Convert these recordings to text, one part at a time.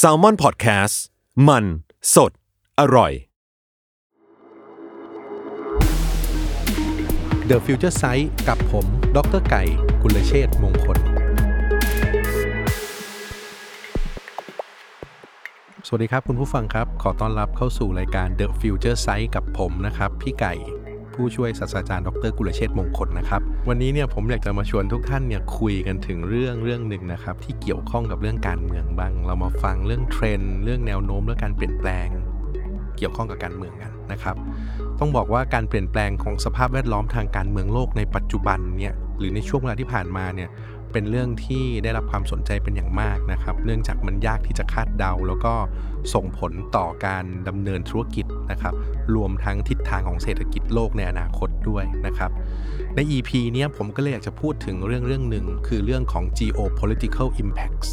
s a l ม o n PODCAST มัน สด อร่อย The Future Sight กับผม ดรไก่ กุลเชษมงคล สวัสดีครับคุณผู้ฟังครับ ขอต้อนรับเข้าสู่รายการ The Future Sight กับผมนะครับ พี่ไก่ ผู้ช่วยศาสตราจารย์ดรกุลเชษฐมงคลนะครับ วันนี้เนี่ยผมอยากจะมาชวนทุกท่านเนี่ยคุยกันถึงเรื่องเรื่องหนึ่งนะครับที่เกี่ยวข้องกับเรื่องการเมืองบ้าง เรามาฟังเรื่องเทรนด์เรื่องแนวโน้มเรื่องการเปลี่ยนแปลง เกี่ยวข้องกับการเมืองกันนะครับ ต้องบอกว่าการเปลี่ยนแปลงของสภาพแวดล้อมทางการเมืองโลกในปัจจุบันเนี่ยหรือในช่วงเวลาที่ผ่านมาเนี่ย เป็นเรื่องที่ได้รับความสนใจเป็นอย่างมากนะครับ เนื่องจากมันยากที่จะคาดเดา แล้วก็ส่งผลต่อการดำเนินธุรกิจนะครับ รวมทั้งทิศทางของเศรษฐกิจโลกในอนาคตด้วยนะครับ ใน EP เนี้ยผมก็เลยอยากจะพูดถึงเรื่องเรื่องหนึ่งคือเรื่องของ geopolitical impacts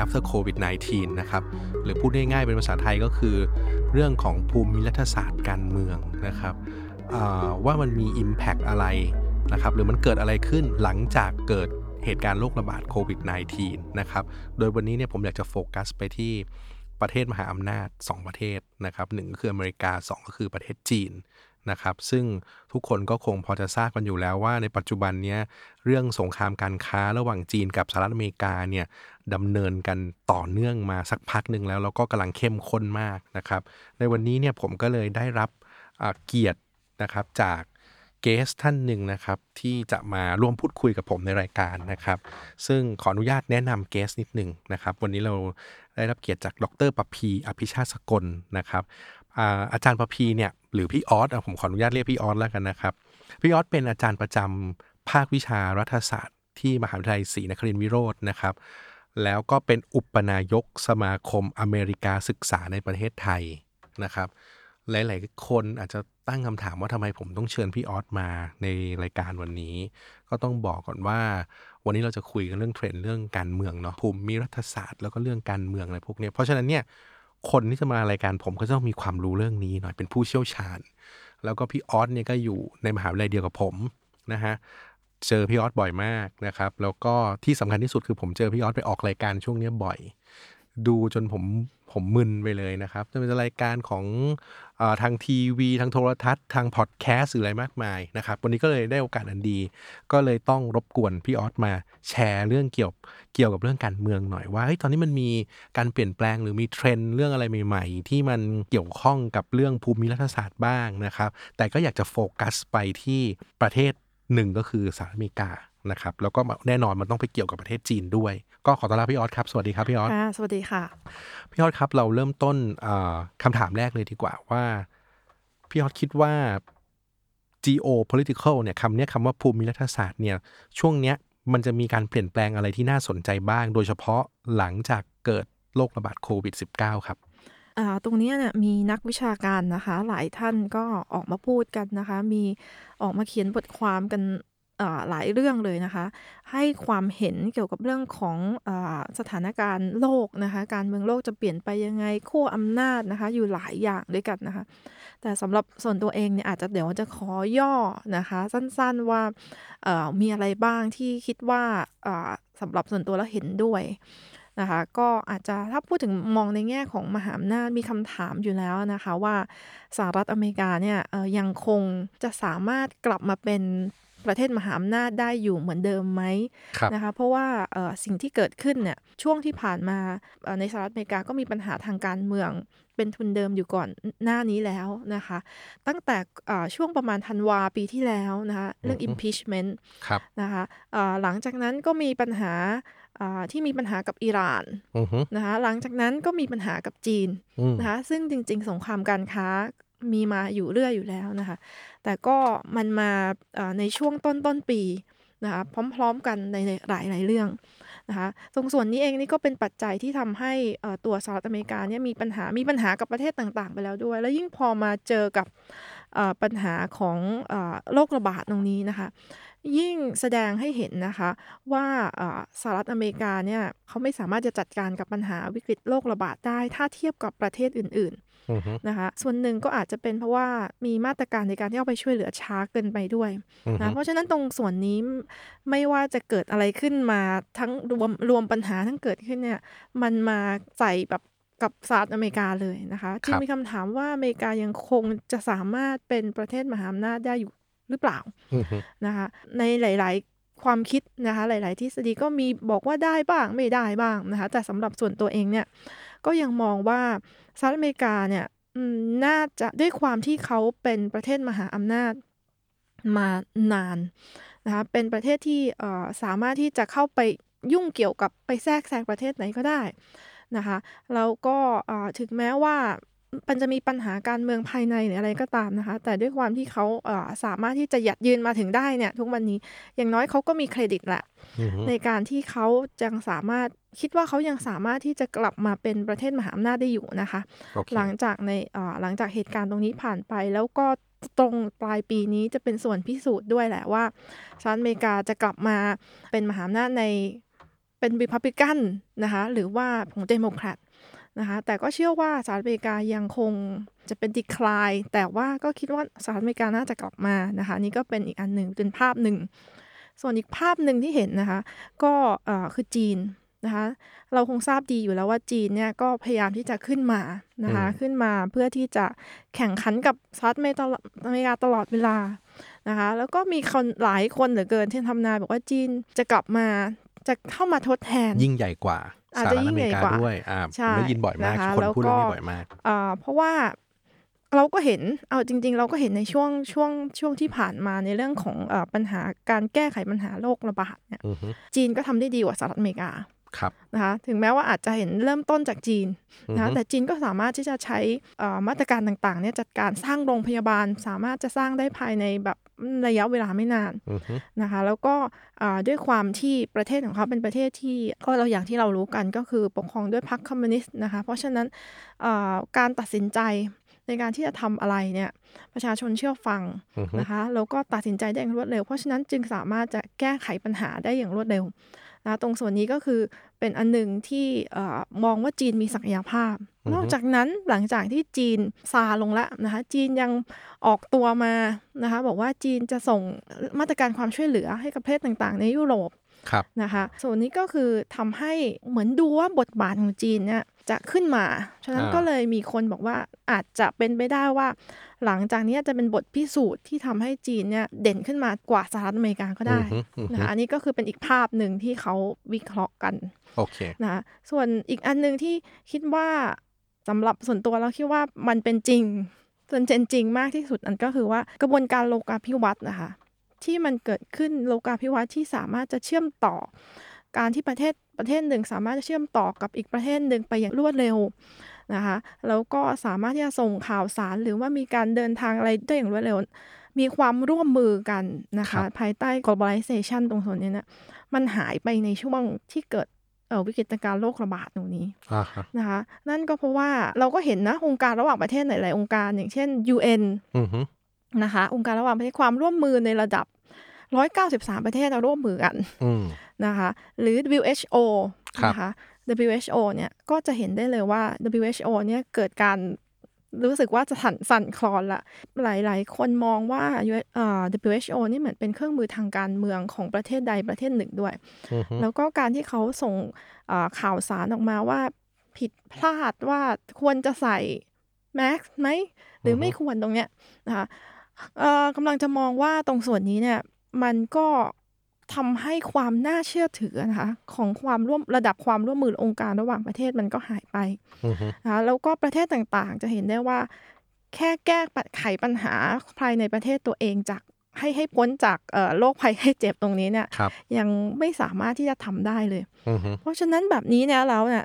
after COVID-19 นะครับ หรือพูดง่ายๆเป็นภาษาไทยก็คือ เรื่องของภูมิรัฐศาสตร์การเมืองนะครับว่ามันมี Impact อะไรนะครับ หรือมันเกิดอะไรขึ้นหลังจากเกิด เหตุการณ์โรคระบาดโควิด -19 นะครับ โดยวันนี้เนี่ยผมอยากจะโฟกัสไปที่ประเทศมหาอำนาจ 2 ประเทศนะครับหนึ่งก็คืออเมริกา 2 ก็คือประเทศจีนนะครับซึ่งทุกคนก็คงพอจะทราบกันอยู่แล้วว่าในปัจจุบันเนี้เรื่องสงครามการค้าระหว่างจีนกับสหรัฐอเมริกาเนี่ยดำเนินกันต่อเนื่องมาสักพักหนึ่งแล้ว แล้วก็กำลังเข้มข้นมากนะครับในวันนี้เนี่ยผมก็เลยได้รับเกียรตินะครับจาก เกสท่านหนึ่งนะครับที่จะมาร่วมพูดคุยกับผมในรายการนะครับ ซึ่งขออนุญาตแนะนำเกสนิดหนึ่งนะครับ วันนี้เราได้รับเกียรติจากดรประพีอภิชาติสกลนะครับอาจารย์ประพีเนี่ยหรือพี่ออสผมขออนุญาตเรียกพี่ออสแล้วกันนะครับ พี่ออสเป็นอาจารย์ประจำภาควิชารัฐศาสตร์ที่มหาวิทยาลัยศรีนครินทรวิโรจน์นะครับ แล้วก็เป็นอุปนายกสมาคมอเมริกาศึกษาในประเทศไทยนะครับ หลาย ๆ คนอาจจะ ตั้งคำถามว่าทำไมผมต้องเชิญพี่ออสมาในรายการวันนี้ ก็ต้องบอกก่อนว่า วันนี้เราจะคุยกันเรื่องเทรนด์เรื่องการเมืองเนาะภูมิรัฐศาสตร์แล้วก็เรื่องการเมืองอะไรพวกนี้เพราะฉะนั้นเนี่ยคนที่จะมารายการผมก็ต้องมีความรู้เรื่องนี้หน่อยเป็นผู้เชี่ยวชาญ แล้วก็พี่ออสเนี่ยก็อยู่ในมหาวิทยาลัยเดียวกับผมนะฮะเจอพี่ออสบ่อยมากนะครับแล้วก็ที่สำคัญที่สุดคือผมเจอพี่ออสไปออกรายการช่วงนี้บ่อย ดูจนผมผมมึนไปเลยนะครับจะเป็นรายการของอทางทีวีทางโทรทัศน์ทางพอดแคสต์หรืออะไรมากมายนะครับวันนี้ก็เลยได้โอกาสอันดี ก็เลยต้องรบกวนพี่ออสมาแชร์เรื่องเกี่ยวเกี่ยวกับเรื่องการเมืองหน่อยว่าตอนนี้มันมีการเปลี่ยนแปลงหรือมีเทรนด์เรื่องอะไรใหม่ ๆ ที่มันเกี่ยวข้องกับเรื่องภูมิรัฐศาสตร์บ้างนะครับ แต่ก็อยากจะโฟกัสไปที่ประเทศหนึ่งก็คือสหรัฐอเมริกา นะครับแล้วก็แน่นอนมันต้องไปเกี่ยวกับประเทศจีนด้วย ก็ขอต้อนรับพี่ออสครับ สวัสดีครับพี่ออสสวัสดีค่ะ พี่ออสครับเราเริ่มต้นคำถามแรกเลยดีกว่าว่า พี่ออสคิดว่า geopolitical เนี่ยคำนี้คำว่าภูมิรัฐศาสตร์เนี่ยช่วงเนี้ยมันจะมีการเปลี่ยนแปลงอะไรที่น่าสนใจบ้าง โดยเฉพาะหลังจากเกิดโรคระบาดโควิด -19 ครับตรงนี้เนี่ยมีนักวิชาการนะคะ หลายท่านก็ออกมาพูดกันนะคะ มีออกมาเขียนบทความกัน หลายเรื่องเลยนะคะ ให้ความเห็นเกี่ยวกับเรื่องของอสถานการณ์โลกนะคะ การเมืองโลกจะเปลี่ยนไปยังไงขั้วอำนาจนะคะ อยู่หลายอย่างด้วยกันนะคะ แต่สำหรับส่วนตัวเองเนี่ยอาจจะเดี๋ยวจะขอย่อนะคะ สั้นๆว่ามีอะไรบ้างที่คิดว่าสำหรับส่วนตัวแล้วเห็นด้วยนะคะก็อาจจะถ้าพูดถึงมองในแง่ของมหาอำนาจมีคำถามอยู่แล้วนะคะว่าสหรัฐอเมริกาเนี่ยยังคงจะสามารถกลับมาเป็น ประเทศมหาอำนาจได้อยู่เหมือนเดิมไหมนะคะเพราะว่าสิ่งที่เกิดขึ้นเนี่ยช่วงที่ผ่านมาในสหรัฐอเมริกาก็มีปัญหาทางการเมืองเป็นทุนเดิมอยู่ก่อนหน้านี้แล้วนะคะ ตั้งแต่ช่วงประมาณธันวาปีที่แล้วนะคะเรื่อง impeachment นะคะหลังจากนั้นก็มีปัญหาที่มีปัญหากับอิหร่านนะคะหลังจากนั้นก็มีปัญหากับจีนนะคะซึ่งจริง ๆ สงครามการค้า มีมาอยู่เรื่อยอยู่แล้วนะคะ แต่ก็มันมาในช่วงต้นต้นปีนะคะพร้อมๆกันในหลายหลายเรื่องนะคะตรงส่วนนี้เองนี่ก็เป็นปัจจัยที่ทำให้ตัวสหรัฐอเมริกาเนี่ยมีปัญหามีปัญหากับประเทศต่างๆ ไปแล้วด้วย แล้วยิ่งพอมาเจอกับปัญหาของโรคระบาดตรงนี้นะคะ ยิ่งแสดงให้เห็นนะคะว่าสหรัฐอเมริกาเนี่ยเขาไม่สามารถจะจัดการกับปัญหาวิกฤตโรคระบาดได้ ถ้าเทียบกับประเทศอื่นๆ นะคะส่วนหนึ่งก็อาจจะเป็นเพราะว่ามีมาตรการในการที่เอาไปช่วยเหลือช้าเกินไปด้วยอือฮึนะเพราะฉะนั้นตรงส่วนนี้ไม่ว่าจะเกิดอะไรขึ้นมาทั้งรวมรวมปัญหาทั้งเกิดขึ้นเนี่ยมันมาใส่แบบกับสหรัฐอเมริกาเลยนะคะจึงมีคำถามว่าอเมริกายังคงจะสามารถเป็นประเทศมหาอำนาจได้อยู่หรือเปล่าอือฮึนะคะในหลาย ๆ ความคิดนะคะหลาย ๆ ทฤษฎีก็มีบอกว่าได้บ้างไม่ได้บ้างนะคะแต่สำหรับส่วนตัวเองเนี่ย ก็ยังมองว่าสหรัฐอเมริกาเนี่ยน่าจะด้วยความที่เขาเป็นประเทศมหาอำนาจมานานนะคะเป็นประเทศที่สามารถที่จะเข้าไปยุ่งเกี่ยวกับไปแทรกแซงประเทศไหนก็ได้นะคะแล้วก็ถึงแม้ว่า มันจะมีปัญหาการเมืองภายในหรืออะไรก็ตามนะคะ แต่ด้วยความที่เขาเอ่อสามารถที่จะหยัดยืนมาถึงได้เนี่ย ทุกวันนี้อย่างน้อยเขาก็มีเครดิตแหละอือฮึในการที่เขายังสามารถคิดว่าเขายังสามารถที่จะกลับมาเป็นประเทศมหาอำนาจได้อยู่นะคะโอเคหลังจากในเอ่อหลังจากเหตุการณ์ตรงนี้ผ่านไป แล้วก็ตรงปลายปีนี้จะเป็นส่วนพิสูจน์ด้วยแหละว่าสหรัฐอเมริกาจะกลับมาเป็นมหาอำนาจในเป็นรีพับลิกันนะคะหรือว่าของเดโมแครต นะคะแต่ก็เชื่อว่าสหรัฐอเมริกายังคงจะเป็น decline แต่ว่าก็คิดว่าสหรัฐอเมริกาน่าจะกลับมานะคะนี่ก็เป็นอีกอันหนึ่งเป็นภาพหนึ่ง ส่วนอีกภาพหนึ่งที่เห็นนะคะก็เอ่อคือจีนนะคะเราคงทราบดีอยู่แล้วว่าจีนเนี่ยก็พยายามที่จะขึ้นมานะคะอืมขึ้นมาเพื่อที่จะแข่งขันกับสหรัฐอเมริกาอเมริกาตลอดเวลานะคะแล้วก็มีคนหลายคนเหลือเกินที่ทำนายบอกว่าจีนจะกลับมาจะเข้ามาทดแทนยิ่งใหญ่กว่า อาจสหจะรัฐยิ่องเมใหญ่ริกากว่าด้วยอ่าใช่ผมได้ยินบ่อยมากนะคะคนแล้วพูดเรื่องก็นี้บ่อยมากเอ่อเพราะว่าเราก็เห็น เอาจริง ๆ เราก็เห็นในช่วงช่วงช่วงที่ผ่านมาในเรื่องของเอ่อปัญหาการแก้ไขปัญหาโรคระบาดเนี่ยอือฮึจีนก็ทำได้ดีกว่าสหรัฐอเมริกาครับนะคะถึงแม้ว่าอาจจะเห็นเริ่มต้นจากจีนอือนะคะฮึแต่จีนก็สามารถที่จะใช้เอ่อมาตรการต่างๆเนี่ยจัดการสร้างโรงพยาบาล สามารถจะสร้างได้ภายในแบบ ระยะเวลาไม่นานอือฮึนะคะ แล้วก็อ่าด้วยความที่ประเทศของเขาเป็นประเทศที่ก็เราอย่างที่เรารู้กันก็คือปกครองด้วยพรรคคอมมิวนิสต์นะคะ เพราะฉะนั้นอ่าการตัดสินใจในการที่จะทำอะไรเนี่ยประชาชนเชื่อฟังอือฮึนะคะแล้วก็ตัดสินใจได้อย่างรวดเร็ว เพราะฉะนั้นจึงสามารถจะแก้ไขปัญหาได้อย่างรวดเร็ว นะตรงส่วนนี้ก็คือเป็นอันหนึ่งที่เอ่อมองว่าจีนมีศักยภาพ นอกจากนั้นหลังจากที่จีนซาลงแล้วนะคะจีนยังออกตัวมานะคะบอกว่าจีนจะส่งมาตรการความช่วยเหลือให้กับประเทศต่างๆ ในยุโรปครับนะคะส่วนนี้ก็คือทำให้เหมือนดูว่าบทบาทของจีนเนี่ย จะขึ้นมา ฉะนั้นอ่าก็เลยมีคนบอกว่าอาจจะเป็นไปได้ว่า หลังจากนี้จะเป็นบทพิสูจน์ที่ทำให้จีนเนี่ยเด่นขึ้นมากว่าสหรัฐอเมริกาก็ได้อือฮึอือฮึนะคะอันนี้ก็คือเป็นอีกภาพหนึ่งที่เขาวิเคราะห์กันโอเคนะคะส่วนอีกอันหนึ่งที่คิดว่าสำหรับส่วนตัวเราคิดว่ามันเป็นจริงส่วนเจนจริงมากที่สุดอันก็คือว่ากระบวนการโลกาภิวัตน์นะคะที่มันเกิดขึ้นโลกาภิวัตน์ที่สามารถจะเชื่อมต่อ การที่ประเทศประเทศหนึ่ง สามารถจะเชื่อมต่อกับอีกประเทศหนึ่งไปอย่างรวดเร็วนะคะแล้วก็สามารถที่จะส่งข่าวสารหรือว่ามีการเดินทางอะไรได้อย่างรวดเร็ว มีความร่วมมือกันนะครัคะบภายใต้ globalization ตรงส่วนนี้เนี่ยมันหายไปในช่วงที่เกิดเอ่อวิกฤตการณ์โรคระบาดตรงนี้อ่าฮะนะคะนั่นก็เพราะว่าเราก็เห็นนะองค์การระหว่างประเทศหลาย ๆ องค์การ อย่างเช่น UN อือฮึนะคะองค์การระหว่างประเทศความร่วมมือในระดับ 193 ประเทศเราร่วมมือกันอืมนะคะ หรือ WHO ครับนะคะ WHO เนี่ยก็จะเห็นได้เลยว่า WHO เนี่ยเกิดการรู้สึกว่าจะสั่นสั่นคลอนละหลาย ๆ คนมองว่าเอ่อ WHO นี่เหมือนเป็นเครื่องมือทางการเมืองของประเทศใดประเทศหนึ่งด้วยอือฮึแล้วก็การที่เขาส่งเอ่อข่าวสารออกมาว่าผิดพลาดว่าควรจะใส่แมสไหม หรือไม่ควรตรงเนี้ยนะคะเอ่อกำลังจะมองว่าตรงส่วนนี้เนี่ย มันก็ทำให้ความน่าเชื่อถือนะคะของความร่วมระดับความร่วมมือองค์การระหว่างประเทศมันก็หายไปอือฮึนะคะแล้วก็ประเทศต่างๆ จะเห็นได้ว่า แค่แก้ไขปัญหาภายในประเทศตัวเองจากให้ให้พ้นจากเอ่อโรคภัยไข้เจ็บตรงนี้เนี่ยครับยังไม่สามารถที่จะทำได้เลยอือฮึเพราะฉะนั้นแบบนี้เนี่ยแล้วเนี่ย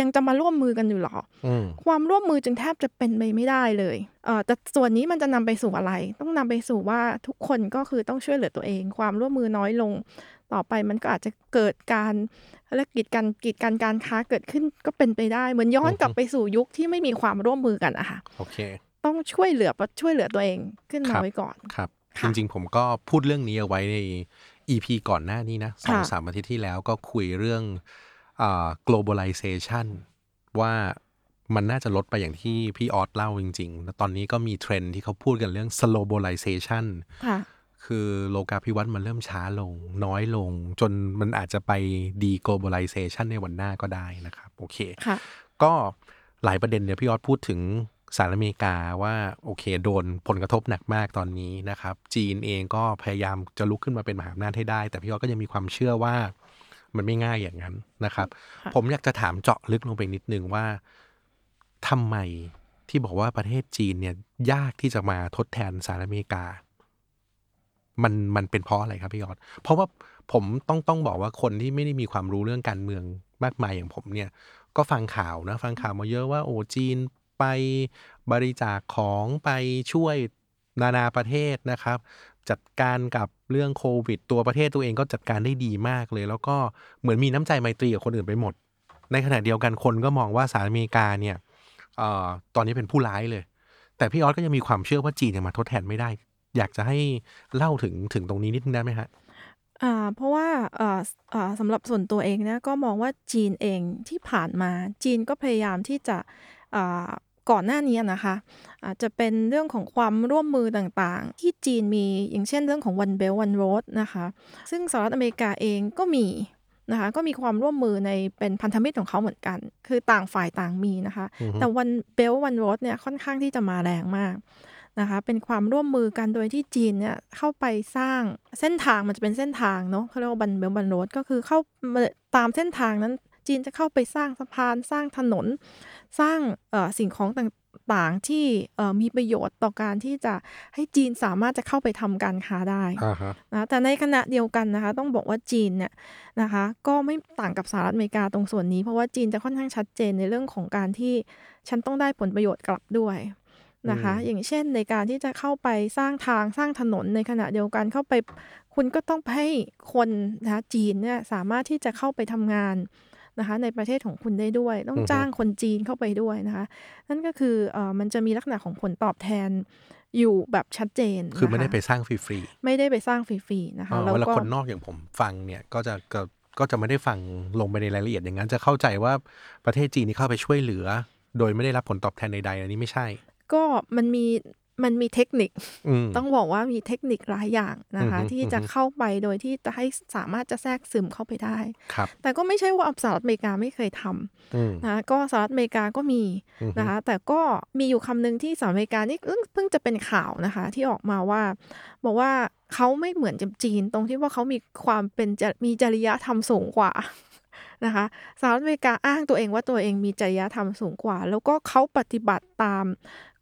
ยังจะมาร่วมมือกันอยู่หรออืมความร่วมมือจึงแทบจะเป็นไปไม่ได้เลยเอ่อแต่ส่วนนี้มันจะนำไปสู่อะไร ต้องนำไปสู่ว่าทุกคนก็คือต้องช่วยเหลือตัวเอง ความร่วมมือน้อยลง ต่อไปมันก็อาจจะเกิดการและกีดกันกีดกันการค้าเกิดขึ้นก็เป็นไปได้ เหมือนย้อนกลับไปสู่ยุคที่ไม่มีความร่วมมือกันอะค่ะโอเค ต้องช่วยเหลือช่วยเหลือตัวเองขึ้นคมารับไว้ก่อนครับจค่ะริงๆผมก็พูดเรื่องนี้เอาไว้ใน EP ก่อนหน้านี้นะสองค่ะสามอาทิตย์ที่แล้วก็คุยเรื่องอ่า globalization ว่ามันน่าจะลดไปอย่างที่พี่ออสเล่าจริงๆแล้วตอนนี้ก็มีเทรนด์ที่เขาพูดกันเรื่อง slowbalization ค่ะ คือโลกาภิวัตน์มันเริ่มช้าลง น้อยลง จนมันอาจจะไป deglobalization ในวันหน้าก็ได้นะครับ โอเค ค่ะ ก็หลายประเด็นเนี่ยพี่ออสพูดถึงสหรัฐอเมริกาว่าโอเคโดนผลกระทบหนักมากตอนนี้นะครับ จีนเองก็พยายามจะลุกขึ้นมาเป็นมหาอำนาจให้ได้ แต่พี่ออสก็ยังมีความเชื่อว่า มันไม่ง่ายอย่างนั้นนะครับค่ะผมอยากจะถามเจาะลึกลงไปนิดนึงว่าทำไมที่บอกว่าประเทศจีนเนี่ยยากที่จะมาทดแทนสหรัฐอเมริกา มันมันเป็นเพราะอะไรครับพี่ยอด เพราะว่าผมต้องต้องบอกว่าคนที่ไม่ได้มีความรู้เรื่องการเมืองมากมายอย่างผมเนี่ย ก็ฟังข่าวนะฟังข่าวมาเยอะว่าโอ้จีนไปบริจาคของไปช่วยนานาประเทศนะครับ จัดการกับเรื่องโควิด ตัวประเทศตัวเองก็จัดการได้ดีมากเลย แล้วก็เหมือนมีน้ำใจไมตรีกับคนอื่นไปหมด ในขณะเดียวกันคนก็มองว่าสหรัฐอเมริกาเนี่ยออตอนนี้เป็นผู้ร้ายเลย แต่พี่ออสก็ยังมีความเชื่อว่าจีนยังมาทดแทนไม่ได้ อยากจะให้เล่าถึงถึงตรงนี้นิดนึงได้ไหมฮะ่าเพราะว่าเอ่ออ่าสำหรับส่วนตัวเองนะก็มองว่าจีนเองที่ผ่านมาจีนก็พยายามที่จะ ก่อนหน้านี้นะคะอาจจะเป็นเรื่องของความร่วมมือต่างๆ ที่จีนมีอย่างเช่นเรื่องของ One Belt One Road นะคะ ซึ่งสหรัฐอเมริกาเองก็มีนะคะก็มีความร่วมมือในเป็นพันธมิตรของเขาเหมือนกัน คือต่างฝ่ายต่างมีนะคะอือฮึแต่ One Belt One Road เนี่ยค่อนข้างที่จะมาแรงมากนะคะเป็นความร่วมมือกันโดยที่จีนเนี่ยเข้าไปสร้างเส้นทางมันจะเป็นเส้นทางเนาะเขาเรียกว่าบันเบลบันโรดก็คือเข้ามาตามเส้นทางนั้นจีนจะเข้าไปสร้างสะพานสร้างถนน สร้างเอ่อสิ่งของต่างๆที่เอ่อมีประโยชน์ต่อการที่จะให้จีนสามารถจะเข้าไปทำการค้าได้อ่าฮะนะแต่ในขณะเดียวกันนะคะ ต้องบอกว่าจีนเนี่ยนะคะ ก็ไม่ต่างกับสหรัฐอเมริกาตรงส่วนนี้ เพราะว่าจีนจะค่อนข้างชัดเจนในเรื่องของการที่ฉันต้องได้ผลประโยชน์กลับด้วยนะคะอืมอย่างเช่นในการที่จะเข้าไปสร้างทางสร้างถนนในขณะเดียวกันเข้าไป คุณก็ต้องให้คนนะคะจีนเนี่ยสามารถที่จะเข้าไปทำงาน นะคะในประเทศของคุณได้ด้วย ต้องจ้างคนจีนเข้าไปด้วยนะคะนั่นก็คือเอ่อมันจะมีลักษณะของผลตอบแทนอยู่แบบชัดเจน คือไม่ได้นะะไปสร้างฟรีไม่ได้ไปสร้างฟรีๆนะๆคะอ๋อแล้วเวลาก็คนนอกอย่างผมฟังเนี่ยก็จะก็ก็จะไม่ได้ฟังลงไปในรายละเอียดอย่างนั้น จะเข้าใจว่าประเทศจีนนี่เข้าไปช่วยเหลือ โดยไม่ได้รับผลตอบแทนใดๆ อันนี้ไม่ใช่ ก็มันมี มันมีเทคนิคอืมต้องบอกว่ามีเทคนิคหลายอย่างนะคะอือฮึที่จะอือฮึเข้าไปโดยที่จะให้สามารถจะแทรกซึมเข้าไปได้ครับแต่ก็ไม่ใช่ว่าสหรัฐอเมริกาไม่เคยทอืมำนะคะก็สหรัฐอเมริกาก็มีอือฮึนะคะ แต่ก็มีอยู่คำหนึ่งที่สหรัฐอเมริกานี่เพิ่งเพิ่งจะเป็นข่าวนะคะ ที่ออกมาว่า บอกว่าเขาไม่เหมือนกับจีน ตรงที่ว่าเขามีความเป็นจะมีจริยธรรมสูงกว่านะคะสหรัฐอเมริกาอ้างตัวเองว่าตัวเองมีจริยธรรมสูงกว่า แล้วก็เขาปฏิบัติตาม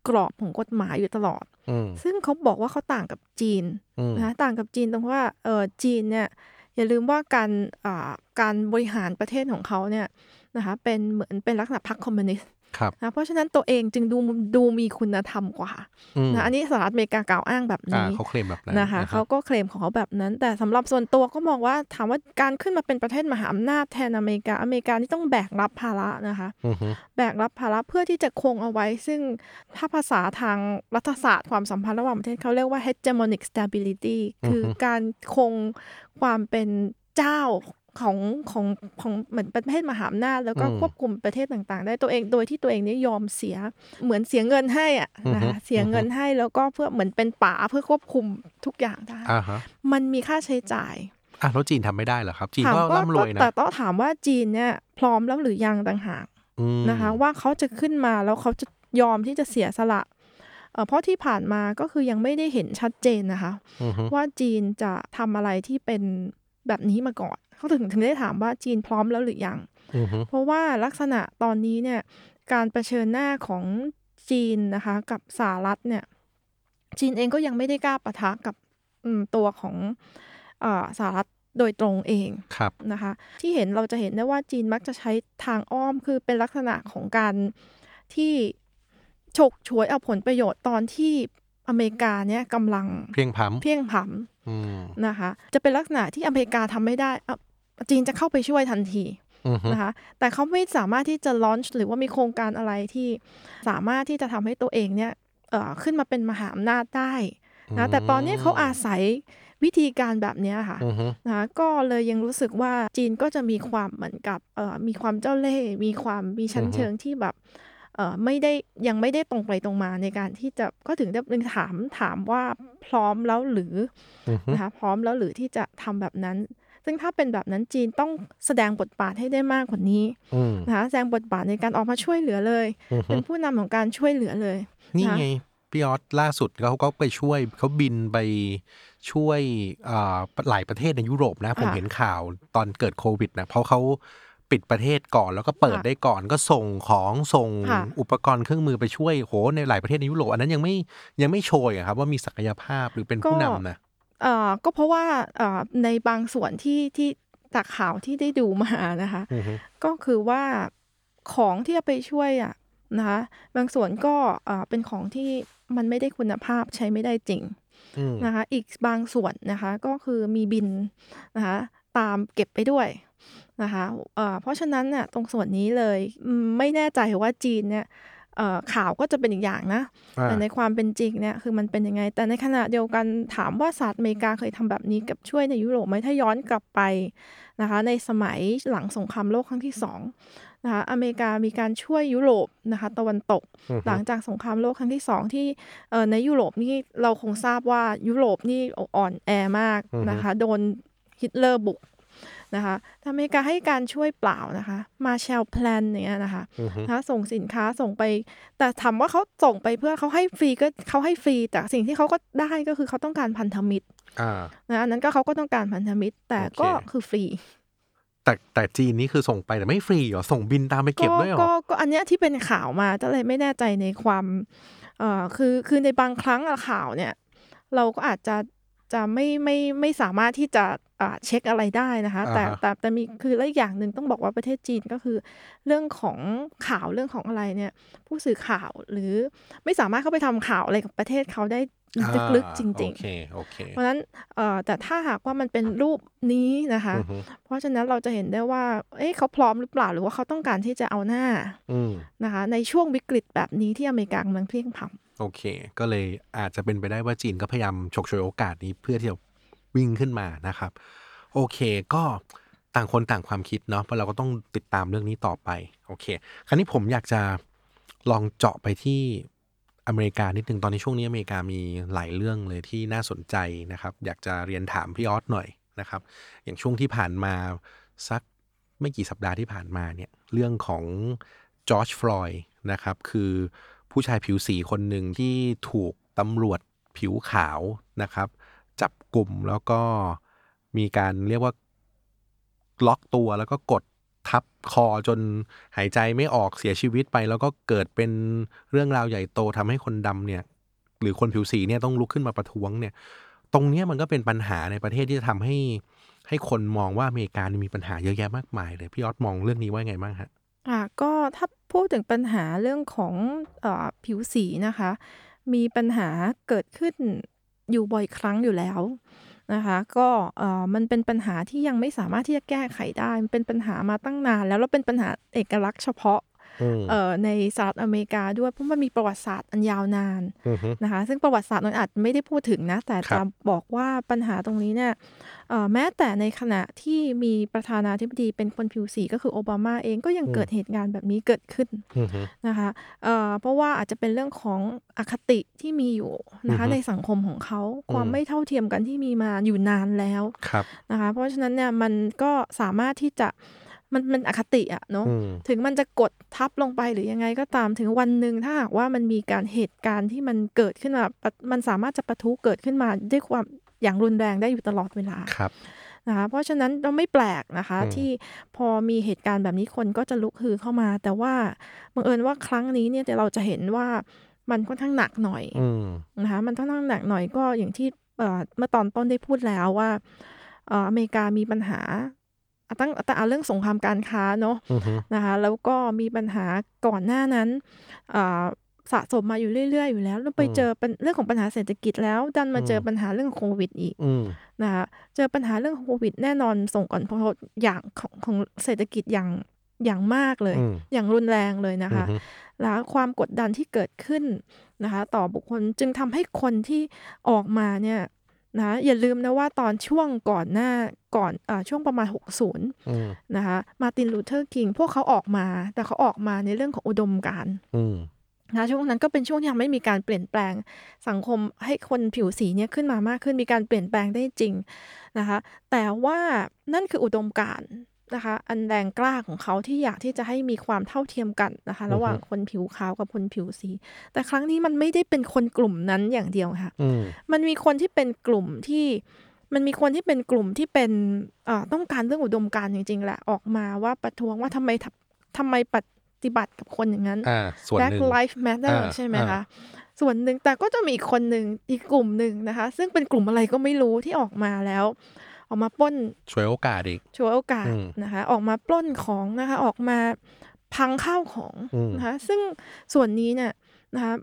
กรอบของกฎหมายอยู่ตลอดอืมซึ่งเขาบอกว่าเขาต่างกับจีนอืมนะต่างกับจีนตรงว่าเออจีนเนี่ยอย่าลืมว่าการอ่าการบริหารประเทศของเขาเนี่ยนะคะเป็นเหมือนเป็นลักษณะพรรคคอมมิวนิสต์ ครับนะเพราะฉะนั้นตัวเองจึงดูดูมีคุณธรรมกว่าอืมนะอันนี้สหรัฐอเมริกากล่าวอ้างแบบอ่านี้เขาเคลมแบบนั้นนะคะอ่ฮเขาก็เคลมของเขาแบบนั้น แต่สำหรับส่วนตัวก็มองว่าถามว่าการขึ้นมาเป็นประเทศมหาอำนาจแทนอเมริกาอเมริกานี่ต้องแบกรับภาระนะคะอือฮึแบกรับภาระเพื่อที่จะคงเอาไว้ ซึ่งถ้าภาษาทางรัฐศาสตร์ความสัมพันธ์ระหว่างประเทศเขาเรียกว่า hegemonic stability คือการคงความเป็นเจ้า ของของของเหมือนประเทศมหาอำนาจแล้วก็อืมควบคุมประเทศต่างๆ ได้ตัวเองโดยที่ตัวเองเนี่ยยอมเสียเหมือนเสียเงินให้อะอือฮึนะคะเสียเงินให้แล้วก็เพื่อเหมือนเป็นป๋าเพื่อควบคุมทุกอย่างได้อ่าฮะมันมีค่าใช้จ่ายอะแล้วจีนทำไม่ได้เหรอครับ จีนถามก็ว่าร่ำรวยนะแต่ต้องถามว่าจีนเนี่ยพร้อมแล้วหรือยังต่างหากอืมนะคะ ว่าเขาจะขึ้นมาแล้วเขาจะยอมที่จะเสียสละเอ่อเพราะที่ผ่านมาก็คือยังไม่ได้เห็นชัดเจนนะคะอือฮึว่าจีนจะทำอะไรที่เป็น แบบนี้มาก่อน เขาถึงถึงได้ถามว่าจีนพร้อมแล้วหรือยังอือฮึเพราะว่าลักษณะตอนนี้เนี่ยการเผชิญหน้าของจีนนะคะกับสหรัฐเนี่ยจีนเองก็ยังไม่ได้กล้าปะทะกับอืมตัวของเออสหรัฐโดยตรงเองครับนะคะ ที่เห็นเราจะเห็นได้ว่าจีนมักจะใช้ทางอ้อมคือเป็นลักษณะของการที่ฉกฉวยเอาผลประโยชน์ตอนที่อเมริกาเนี่ยกำลังเพียงพร้เพียงพล้ำอืมำ นะคะ จะเป็นลักษณะที่อเมริกาทำไม่ได้เอาจีนจะเข้าไปช่วยทันทีอือฮึนะคะ แต่เขาไม่สามารถที่จะลอนช์หรือว่ามีโครงการอะไรที่สามารถที่จะทำให้ตัวเองเนี่ยเอ่อขึ้นมาเป็นมหาอำนาจได้นะแต่ตอนนี้เขาอาศัยวิธีการแบบเนี้ยค่ะอือฮึนะก็เลยยังรู้สึกว่าจีนก็จะมีความเหมือนกับเอ่อมีความเจ้าเล่ห์มีความมีชั้นอือฮึเชิงที่แบบเอ่อ ไม่ได้ยังไม่ได้ตรงไปตรงมาในการที่จะก็ถึงได้เป็นถามถามว่าพร้อมแล้วหรืออือฮึนะคะพร้อมแล้วหรือที่จะทำแบบนั้น ซึ่งถ้าเป็นแบบนั้นจีนต้องแสดงบทบาทให้ได้มากกว่านี้อืมนะคะแสดงบทบาทในการออกมาช่วยเหลือเลยอือฮึเป็นผู้นำของการช่วยเหลือเลย นี่นะไงพี่ออสล่าสุดเขาก็ไปช่วยเขาบินไปช่วยอ่าหลายประเทศในยุโรปนะ ผมค่ะเห็นข่าวตอนเกิดโควิดนะเพราะเขา ปิดประเทศก่อนแล้วก็เปิดค่ะได้ก่อนก็ส่งของส่งค่ะอุปกรณ์เครื่องมือไปช่วยโหในหลายประเทศในยุโรปอันนั้นยังไม่ยังไม่โชยอะครับว่ามีศักยภาพหรือเป็นผู้นำนะเอ่อก็เพราะว่าเอ่อในบางส่วนที่ที่จากข่าวที่ได้ดูมานะคะอือฮึก็คือว่าของที่จะไปช่วยอะนะคะบางส่วนก็เอ่อเป็นของที่มันไม่ได้คุณภาพใช้ไม่ได้จริงอืมนะคะอีกบางส่วนนะคะก็คือมีบินนะคะตามเก็บไปด้วย นะคะเอ่อเพราะฉะนั้นน่ะตรงส่วนนี้เลยอืมไม่แน่ใจว่าจีนเนี่ยเอ่อข่าวก็จะเป็นอีกอย่างนะอ่าแต่ในความเป็นจริงเนี่ยคือมันเป็นยังไง แต่ในขณะเดียวกันถามว่าสหรัฐอเมริกาเคยทำแบบนี้กับช่วยในยุโรปไหมถ้าย้อนกลับไปนะคะ ในสมัยหลังสงครามโลกครั้งที่สองนะคะอเมริกามีการช่วยยุโรปนะคะตะวันตกอือฮึหลังจากสงครามโลกครั้งที่สองที่เอ่อในยุโรปนี่เราคงทราบว่ายุโรปนี่อ่อนแอมากนะคะ โดนฮิตเลอร์บุก นะคะแต่อเมริกาให้การช่วยเหลือเปล่านะคะ Marshall Plan เนี่ยนะคะอือฮึนะคะส่งสินค้าส่งไป แต่ถามว่าเขาส่งไปเพื่อเขาให้ฟรีก็เขาให้ฟรี แต่สิ่งที่เขาก็ได้ก็คือเขาต้องการพันธมิตรอ่านะอันนั้นก็เขาก็ต้องการพันธมิตร แต่ก็โอเคคือฟรีแต่แต่จีนนี่คือส่งไปแต่ไม่ฟรีเหรอ ส่งบิลตามไปเก็บด้วยเหรอ ก็ก็อันเนี้ยที่เป็นข่าวมาก็เลยไม่แน่ใจในความเอ่อคือคือในบางครั้งอะข่าวเนี่ย เราก็อาจจะ จะไม่ไม่ไม่สามารถที่จะอ่าเช็คอะไรได้นะคะ แต่อ่าฮะแต่แต่มีคือและอีกอย่างหนึ่งต้องบอกว่าประเทศจีนก็คือ เรื่องของข่าวเรื่องของอะไรเนี่ย ผู้สื่อข่าวหรือไม่สามารถเข้าไปทำข่าวอะไรกับประเทศเขาได้ลึกๆจริงโอเคโอเคๆเพราะฉะนั้นเอ่อแต่ถ้าหากว่ามันเป็นรูปนี้นะคะอือฮึเพราะฉะนั้นเราจะเห็นได้ว่า เอ๊ะเขาพร้อมหรือเปล่าหรือว่าเขาต้องการที่จะเอาหน้าอืมนะคะ ในช่วงวิกฤตแบบนี้ที่อเมริกากำลังเพลียงพล้ โอเค ก็เลยอาจจะเป็นไปได้ว่าจีนก็พยายามฉกฉวยโอกาสนี้เพื่อที่จะวิ่งขึ้นมานะครับ โอเคก็ต่างคนต่างความคิดเนาะเพราะเราก็ต้องติดตามเรื่องนี้ต่อไปโอเค คราวนี้ผมอยากจะลองเจาะไปที่อเมริกานิดนึงตอนนี้ช่วงนี้อเมริกามีหลายเรื่องเลยที่น่าสนใจนะครับ อยากจะเรียนถามพี่ออสหน่อยนะครับ อย่างช่วงที่ผ่านมาสักไม่กี่สัปดาห์ที่ผ่านมาเนี่ยเรื่องของจอร์จฟลอยด์นะครับ คือ ผู้ชายผิวสีคนหนึ่งที่ถูกตำรวจผิวขาวนะครับ จับกลุ่มแล้วก็มีการเรียกว่าล็อกตัวแล้วก็กดทับคอจนหายใจไม่ออกเสียชีวิตไป แล้วก็เกิดเป็นเรื่องราวใหญ่โตทำให้คนดำเนี่ย หรือคนผิวสีเนี่ยต้องลุกขึ้นมาประท้วงเนี่ย ตรงนี้มันก็เป็นปัญหาในประเทศที่จะทำให้ให้คนมองว่าอเมริกานี่มีปัญหาเยอะแยะมากมายเลยพี่ออสมองเรื่องนี้ว่าไงบ้างฮะ อ่าก็ถ้าพูดถึงปัญหาเรื่องของเอ่อผิวสีนะคะ มีปัญหาเกิดขึ้นอยู่บ่อยครั้งอยู่แล้วนะคะ ก็เอ่อมันเป็นปัญหาที่ยังไม่สามารถที่จะแก้ไขได้ มันเป็นปัญหามาตั้งนาน แล้วแล้วเป็นปัญหาเอกลักษณ์เฉพาะ เอ่อในสหรัฐอเมริกาด้วยเพราะมันมีประวัติศาสตร์อันยาวนานอือฮึนะคะซึ่งประวัติศาสตร์นั้นอาจไม่ได้พูดถึงนะ แต่ครัจะบบอกว่าปัญหาตรงนี้เนี่ยเอ่อแม้แต่ในขณะที่มีประธานาธิบดีเป็นคนผิวสีก็คือโอบามาเองก็ยังเกิดเหตุการณ์แบบนี้เกิดขึ้นอือฮึนะคะเอ่อเพราะว่าอาจจะเป็นเรื่องของอคติที่มีอยู่นะคะอือฮึในสังคมของเขาความอืมไม่เท่าเทียมกันที่มีมาอยู่นานแล้วครับนะคะเพราะฉะนั้นเนี่ยมันก็สามารถที่จะ มันมันอคติอะเนาะอืมถึงมันจะกดทับลงไปหรือยังไงก็ตามถึงวันหนึ่งถ้าหากว่ามันมีการเหตุการณ์ที่มันเกิดขึ้นมาปะมันสามารถจะปะทุเกิดขึ้นมาด้วยความอย่างรุนแรงได้อยู่ตลอดเวลาครับนะคะเพราะฉะนั้นเราไม่แปลกนะคะอืมที่พอมีเหตุการณ์แบบนี้คนก็จะลุกฮือเข้ามา แต่ว่าบังเอิญว่าครั้งนี้เนี่ยแต่เราจะเห็นว่ามันค่อนข้างหนักหน่อยอืมนะคะมันค่อนข้างหนักหน่อยก็อย่างที่เอ่อเมื่อตอนต้นได้พูดแล้วว่าเอ่ออเมริกามีปัญหาอะ ตั้งแต่เอาเรื่องสงครามการค้าเนาะอือฮึนะคะแล้วก็มีปัญหาก่อนหน้านั้นอ่าสะสมมาอยู่เรื่อย ๆ อยู่แล้ว แล้วไปเจอเป็นเรื่องของปัญหาเศรษฐกิจแล้ว ดันมาเจอปัญหาเรื่องโควิดอีกอืมนะคะเจอปัญหาเรื่องโควิด แน่นอนส่งผลกระทบอย่างของของเศรษฐกิจอย่างอย่างมากเลยอืมอย่างรุนแรงเลยนะคะอือฮึแล้วความกดดันที่เกิดขึ้นนะคะ ต่อบุคคลจึงทำให้คนที่ออกมาเนี่ย นะอย่าลืมนะว่าตอนช่วงก่อนหน้าก่อนอาช่วงประมาณ 60อืมนะคะมาร์ตินลูเธอร์คิงพวกเขาออกมา แต่เขาออกมาในเรื่องของอุดมการณ์อืมนะช่วงนั้นก็เป็นช่วงที่ยังไม่มีการเปลี่ยนแปลงสังคมให้คนผิวสีเนี่ยขึ้นมามากขึ้นมีการเปลี่ยนแปลงได้จริงนะคะแต่ว่านั่นคืออุดมการณ์ นะคะ อันแรงกล้าของเขาที่อยากที่จะให้มีความเท่าเทียมกันนะคะ ระหว่างคนผิวขาวกับคนผิวสี แต่ครั้งนี้มันไม่ได้เป็นคนกลุ่มนั้นอย่างเดียวค่ะอืมมันมีคนที่เป็นกลุ่มที่มันมีคนที่เป็นกลุ่มที่เป็นเอ่อต้องการเรื่องอุดมการณ์จริงๆแหละออกมาว่าประท้วงว่าทำไมทำทำไมปฏิบัติกับคนอย่างนั้นอ่าส่วนห Black นึ่ง Lives Matter อ่าใช่ไหมอ่าคะส่วนหนึ่งแต่ก็จะมีอีกคนหนึ่งอีกกลุ่มหนึ่งนะคะ ซึ่งเป็นกลุ่มอะไรก็ไม่รู้ที่ออกมาแล้ว ออกมาปล้นช่วยโอกาสอีกช่วยโอกาสอืมนะคะ ออกมาปล้นของนะคะ ออกมาพังข้าวของอืมนะคะ ซึ่งส่วนนี้เนี่ยนะคะ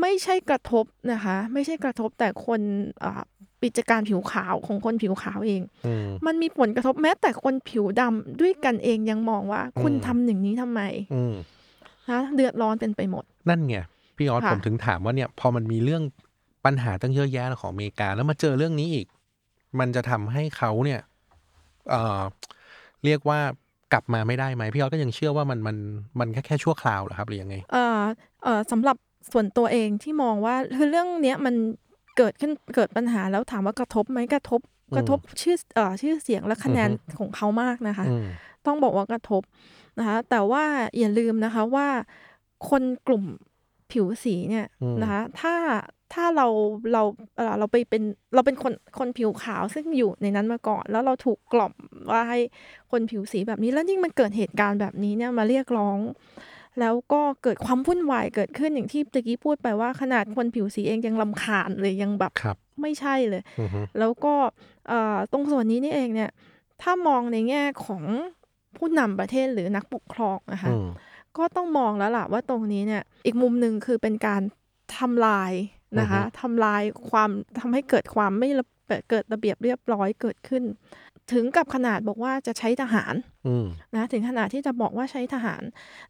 ไม่ใช่กระทบนะคะ ไม่ใช่กระทบแต่คนอ่าปิจการผิวขาวของคนผิวขาวเองอืมมันมีผลกระทบแม้แต่คนผิวดำด้วยกันเองยังมองว่า คุณอืมทำอย่างนี้ทำไมอืมนะเดือดร้อนเป็นไปหมด นั่นไงพี่ออสค่ะผมถึงถามว่าเนี่ย พอมันมีเรื่องปัญหาตั้งเยอะแยะของอเมริกาแล้วมาเจอเรื่องนี้อีก มันจะทำให้เขาเนี่ยเอ่อเรียกว่ากลับมาไม่ได้ไหมพี่ออสก็ยังเชื่อว่ามันมันมันแค่แค่ชั่วคราวเหรอครับหรือยังไงเอ่อเอ่อสำหรับส่วนตัวเองที่มองว่าคือเรื่องเนี้ยมันเกิดขึ้นเกิดปัญหาแล้วถามว่ากระทบไหมกระทบอืมกระทบชื่อเอ่อชื่อเสียงและคะแนนอือฮึของเขามากนะคะอืมต้องบอกว่ากระทบนะคะแต่ว่าอย่าลืมนะคะว่าคนกลุ่มผิวสีเนี่ยอืมนะคะ ถ้า ถ้าเราเราเอ่อเราไปเป็นเราเป็นคนคนผิวขาวซึ่งอยู่ในนั้นมาก่อน แล้วเราถูกกล่อมว่าให้คนผิวสีแบบนี้ แล้วยิ่งมันเกิดเหตุการณ์แบบนี้เนี่ยมาเรียกร้อง แล้วก็เกิดความวุ่นวายเกิดขึ้นอย่างที่ตะกี้พูดไปว่าขนาดคนผิวสีเองยังลำคาญเลยยังแบบครับไม่ใช่เลยอือฮึแล้วก็เอ่อตรงส่วนนี้นี่เองเนี่ย ถ้ามองในแง่ของผู้นำประเทศหรือนักปกครองนะคะอืมก็ต้องมองแล้วล่ะว่าตรงนี้เนี่ย อีกมุมหนึ่งคือเป็นการทำลาย นะคะทำลายความทำให้เกิดความไม่ระเกิดระเบียบเรียบร้อยเกิดขึ้น ถึงกับขนาดบอกว่าจะใช้ทหารอืมนะถึงขนาดที่จะบอกว่าใช้ทหาร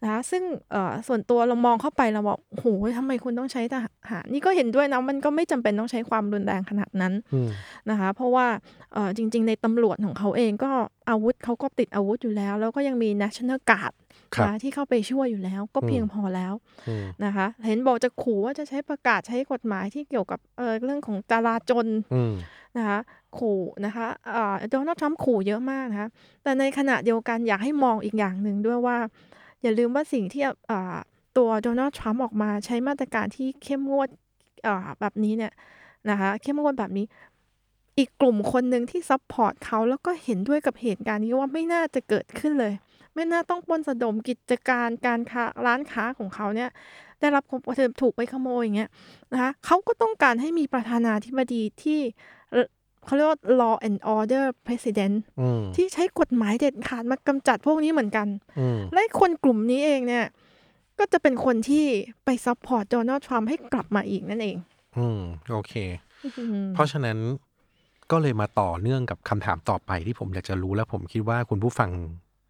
นะคะซึ่งเอ่อส่วนตัวเรามองเข้าไปเราบอกโอ้โหทำไมคุณต้องใช้ทหาร นี่ก็เห็นด้วยนะมันก็ไม่จำเป็นต้องใช้ความรุนแรงขนาดนั้นอืมนะคะ เพราะว่าเอ่อจริง ๆ ในตำรวจของเขาเองก็อาวุธเขาก็ติดอาวุธอยู่แล้ว แล้วก็ยังมี national guard ครับ นะที่เข้าไปช่วยอยู่แล้ว ก็อืมเพียงพอแล้ว อืมนะคะ เห็นบอกจะขู่ว่าจะใช้ประกาศใช้กฎหมายที่เกี่ยวกับเอ่อเรื่องของจราจรอืมนะคะขู่นะคะโดนัลด์ทรัมป์ขู่เยอะมากนะคะแต่ในขณะเดียวกันอยากให้มองอีกอย่างหนึ่งด้วยว่า อย่าลืมว่าสิ่งที่อ่าตัวโดนัลด์ทรัมป์ออกมาใช้มาตรการที่เข้มงวดอ่าแบบนี้เนี่ยนะคะเข้มงวดแบบนี้ อีกกลุ่มคนหนึ่งที่ support เขาแล้วก็เห็นด้วยกับเหตุการณ์นี้ว่าไม่น่าจะเกิดขึ้นเลย ไม่น่าต้องปล้นสะดมกิจการการค้าร้านค้าของเขาเนี่ย ได้รับความถูกไปขโมยอย่างเงี้ยนะคะเขาก็ต้องการให้มีประธานาธิบดีที่เอ่อเขาเรียกว่า law and order president อืมที่ใช้กฎหมายเด็ดขาดมากำจัดพวกนี้เหมือนกันอืมและคนกลุ่มนี้เองเนี่ย ก็จะเป็นคนที่ไป support โดนัลด์ทรัมป์ให้กลับมาอีกนั่นเอง อืม โอเคอืมเพราะฉะนั้นก็เลยมาต่อเนื่องกับคำถามต่อไปที่ผมอยากจะรู้และผมคิดว่าคุณผู้ฟัง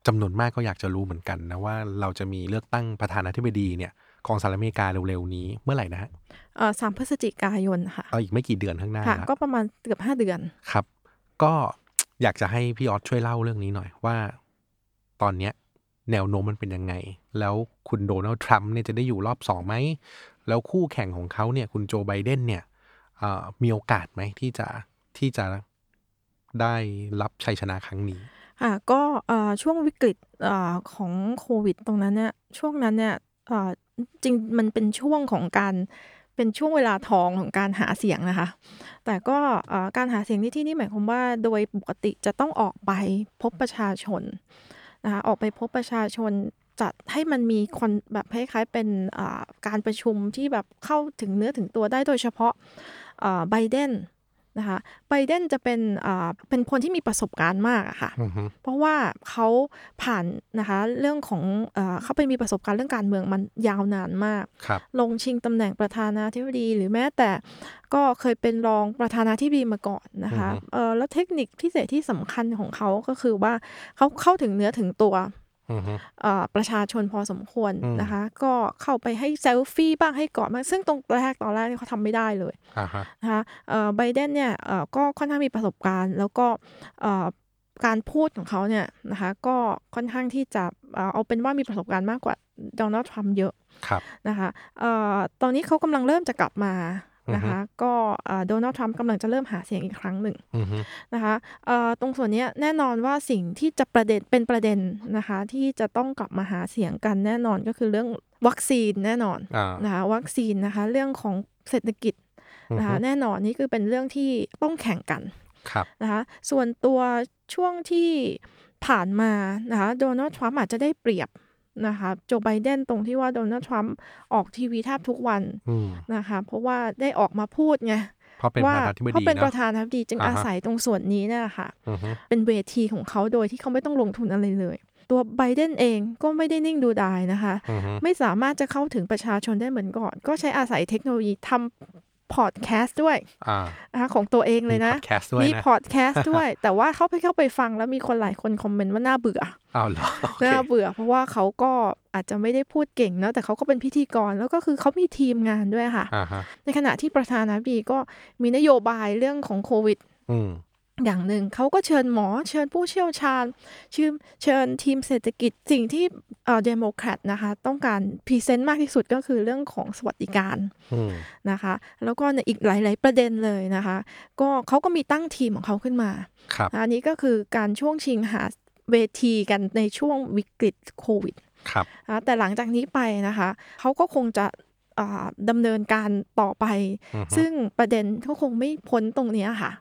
จำนวนมากก็อยากจะรู้เหมือนกันนะว่าเราจะมีเลือกตั้งประธานาธิบดีเนี่ยของสหรัฐอเมริกาเร็วๆนี้เมื่อไหร่นะฮะเอ่อสามพฤศจิกายนค่ะเอาอีกไม่กี่เดือนข้างหน้าค่ะแล้วก็ประมาณเกือบห้าเดือนครับ ก็อยากจะให้พี่ออสช่วยเล่าเรื่องนี้หน่อยว่า ตอนเนี้ยแนวโน้มมันเป็นยังไง แล้วคุณโดนัลด์ทรัมป์เนี่ยจะได้อยู่รอบสองไหม แล้วคู่แข่งของเขาเนี่ยคุณโจไบเดนเนี่ยเอ่อมีโอกาสไหมที่จะที่จะได้รับชัยชนะครั้งนี้ ค่ะก็เอ่อช่วงวิกฤตเอ่อของโควิดตรงนั้นเนี่ยช่วงนั้นเนี่ยเอ่อจริงมันเป็นช่วงของการเป็นช่วงเวลาทองของการหาเสียงนะคะ แต่ก็การหาเสียงที่ที่นี่หมายความว่าโดยปกติจะต้องออกไปพบประชาชนนะคะออกไปพบประชาชนจัดให้มันมีคนแบบคล้ายๆเป็นการประชุมที่แบบเข้าถึงเนื้อถึงตัวได้โดยเฉพาะไบเดน นะคะไบเดนจะเป็นอ่าเป็นคนที่มีประสบการณ์มากอะค่ะอือฮึเพราะว่าเขาผ่านนะคะเรื่องของเออเขาไปมีประสบการณ์เรื่องการเมืองมันยาวนานมากครับลงชิงตำแหน่งประธานาธิบดีหรือแม้แต่ก็เคยเป็นรองประธานาธิบดีมาก่อนนะคะอือฮึเออแล้วเทคนิคพิเศษที่สำคัญของเขาก็คือว่าเขาเข้าถึงเนื้อถึงตัวอือฮึเอ่อ ประชาชนพอสมควรอืมนะคะ ก็เข้าไปให้เซลฟี่บ้างให้กอดบ้างซึ่งตรงแรกตอนแรกเนี่ยเขาทำไม่ได้เลยอ่าฮะนะคะเอ่อไบเดนเนี่ยเอ่อก็ค่อนข้างมีประสบการณ์ แล้วก็เอ่อการพูดของเขาเนี่ยนะคะก็ค่อนข้างที่จะเอ่อเอาเป็นว่ามีประสบการณ์มากกว่าโดนัลด์ทรัมป์เยอะครับนะคะเอ่อตอนนี้เขากำลังเริ่มจะกลับมา นะคะก็โดนัลด์ทรัมป์กำลังจะเริ่มหาเสียงอีกครั้งหนึ่งอือฮึนะคะเอ่อตรงส่วนเนี้ยแน่นอนว่าสิ่งที่จะประเด็นเป็นประเด็นนะคะที่จะต้องกลับมาหาเสียงกันแน่นอนก็คือเรื่องวัคซีนแน่นอนอ่านะคะวัคซีนนะคะเรื่องของเศรษฐกิจอือนะคะฮึแน่นอนนี่คือเป็นเรื่องที่ต้องแข่งกันครับนะคะส่วนตัวช่วงที่ผ่านมานะคะโดนัลด์ทรัมป์อาจจะได้เปรียบ นะคะโจไบเดนตรงที่ว่าโดนัลด์ทรัมป์ออกทีวีแทบทุกวันอืมนะคะเพราะว่าได้ออกมาพูดไงเพราะเป็นปว่าระธานาธิบเพราะดีเป็นประเนาะธานาธิบดีจึงอ่าฮะอาศัยตรงส่วนนี้เนยนะคะอือฮึเป็นเวทีของเขาโดยที่เขาไม่ต้องลงทุนอะไรเลย ตัวไบเดนเองก็ไม่ได้นิ่งดูดายนะคะอือฮึไม่สามารถจะเข้าถึงประชาชนได้เหมือนก่อน ก็ใช้อาศัยเทคโนโลยีทำ พอดแคสต์ด้วยอ่านะคะของตัวเองเลยนะมี podcast ด้วยมีนะพอดแคสต์ด้วย แต่ว่าเข้าไปเข้าไปฟังแล้วมีคนหลายคนคอมเมนต์ว่าน่าเบื่ออ้าวเหรอโอเคน่าเบื่อ เพราะว่าเขาก็อาจจะไม่ได้พูดเก่งเนอะแต่เขาก็เป็นพิธีกรแล้วก็คือเขามีทีมงานด้วยค่ะอ่าฮะในขณะที่ประธานาธิบดีก็มีนโยบายเรื่องของโควิด อืมอย่างหนึ่งเขาก็เชิญหมอเชิญผู้เชี่ยวชาญเชิญเชิญทีมเศรษฐกิจสิ่งที่เอ่อเดโมแครตนะคะ ต้องการ present มากที่สุดก็คือเรื่องของสวัสดิการอืมนะคะ แล้วก็ในอีกหลาย ๆ ประเด็นเลยนะคะ ก็เขาก็มีตั้งทีมของเขาขึ้นมาครับอันนี้ก็คือการช่วงชิงหาเวทีกันในช่วงวิกฤตโควิดครับนะแต่หลังจากนี้ไปนะคะเขาก็คงจะอ่าดำเนินการต่อไปอือฮึซึ่งประเด็นก็คงไม่พ้นตรงเนี้ยค่ะ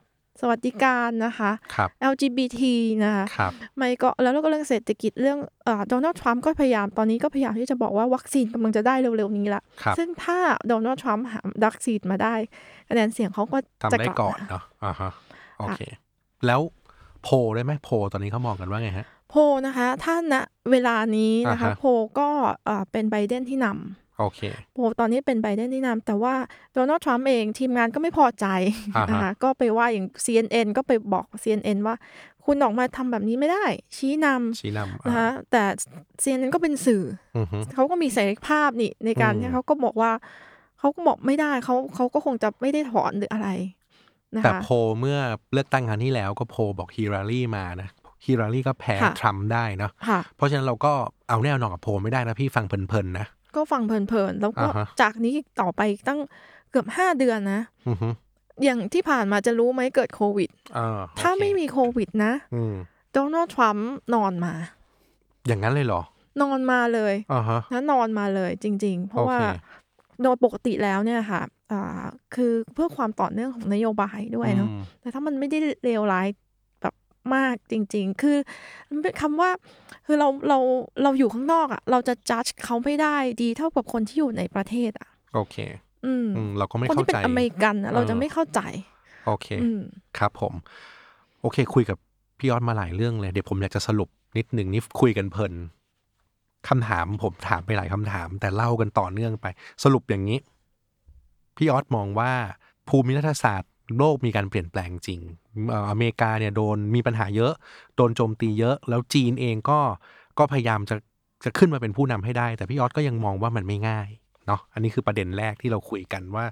สวัสดิการนะคะครับ LGBT นะคะครับไม่ก็แล้วก็เรื่องเศรษฐกิจเรื่องโดนัลด์ทรัมป์ก็พยายามตอนนี้ก็พยายามที่จะบอกว่าวัคซีนกำลังจะได้เร็วๆนี้ละครับซึ่งถ้าโดนัลด์ทรัมป์หาวัคซีนมาได้คะแนนเสียงเขาก็ทำจะได้กลับก่อนมาเนาะอ่าฮะโอเค แล้วโพลได้ไหมโพลตอนนี้เขามองกันว่าไงฮะโพลนะคะ ถ้าณเวลานี้นะคะอ่าฮะโพลก็เอ่อเป็นไบเดนที่นำ โอเคโพลตอนนี้เป็นไบเดนที่นำแต่ว่าโดนัลด์ทรัมป์เองทีมงานก็ไม่พอใจอ่าฮะนะคะก็ไปว่าอย่าง CNN ก็ไปบอก CNN ว่า คุณออกมาทำแบบนี้ไม่ได้ ชี้นำชี้นำนะคะอ่าแต่ CNN ก็เป็นสื่ออือฮึเขาก็มีเสรีภาพนี่ในการอืมที่เขาก็บอกว่าเขาก็บอกไม่ได้เขาเขาก็คงจะไม่ได้ถอนหรืออะไรนะแต่คะโพลเมื่อเลือกตั้งครั้งที่แล้วก็โพลบอกฮิลลารีมานะฮิลลารีก็แพ้ค่ะทรัมป์ได้เนาะค่ะเพราะฉะนั้นเราก็เอาแน่นอนกับโพลไม่ได้นะพี่ฟังเพลินๆนะ ก็ฟังเพลินๆ แล้วก็อ่าฮะจากนี้ต่อไปตั้งเกือบห้าเดือนนะอือฮึอย่างที่ผ่านมาจะรู้ไหมเกิดโควิดอ่าถ้าโอเคไม่มีโควิดนะอืมโดนัลด์ทรัมป์นอนมา อย่างนั้นเลยเหรอ นอนมาเลยอ่าฮะนะนอนมาเลยจริง ๆ เพราะว่าโอเคโดยปกติแล้วเนี่ยค่ะอ่าคือเพื่อความต่อเนื่องของนโยบายด้วยเนาะอืมแต่ถ้ามันไม่ได้เลวร้ายแบบ มากจริง ๆ คือมันเป็นคำว่าคือเราเราเราอยู่ข้างนอกอะ่ะ เราจะจัดเขาไม่ได้ดีเท่ากับคนที่อยู่ในประเทศอะ่ะ โอเค อืมอืมเราก็ไม่คนเข้าที่เป็นใจอเมริกันอะเราจะเออไม่เข้าใจ โอเคอืมครับผม โอเค คุยกับพี่ยอดมาหลายเรื่องเลย เดี๋ยวผมอยากจะสรุปนิดหนึ่งนี่คุยกันเพลินคำถามผมถามไปหลายคำถาม แต่เล่ากันต่อเนื่องไป สรุปอย่างนี้ พี่ออสมองว่าภูมิรัฐศาสตร์ โลกมีการเปลี่ยนแปลงจริงเอ่ออเมริกาเนี่ยโดนมีปัญหาเยอะ โดนโจมตีเยอะ แล้วจีนเองก็ก็พยายามจะจะขึ้นมาเป็นผู้นำให้ได้ แต่พี่ออสก็ยังมองว่ามันไม่ง่ายเนาะ อันนี้คือประเด็นแรกที่เราคุยกันว่า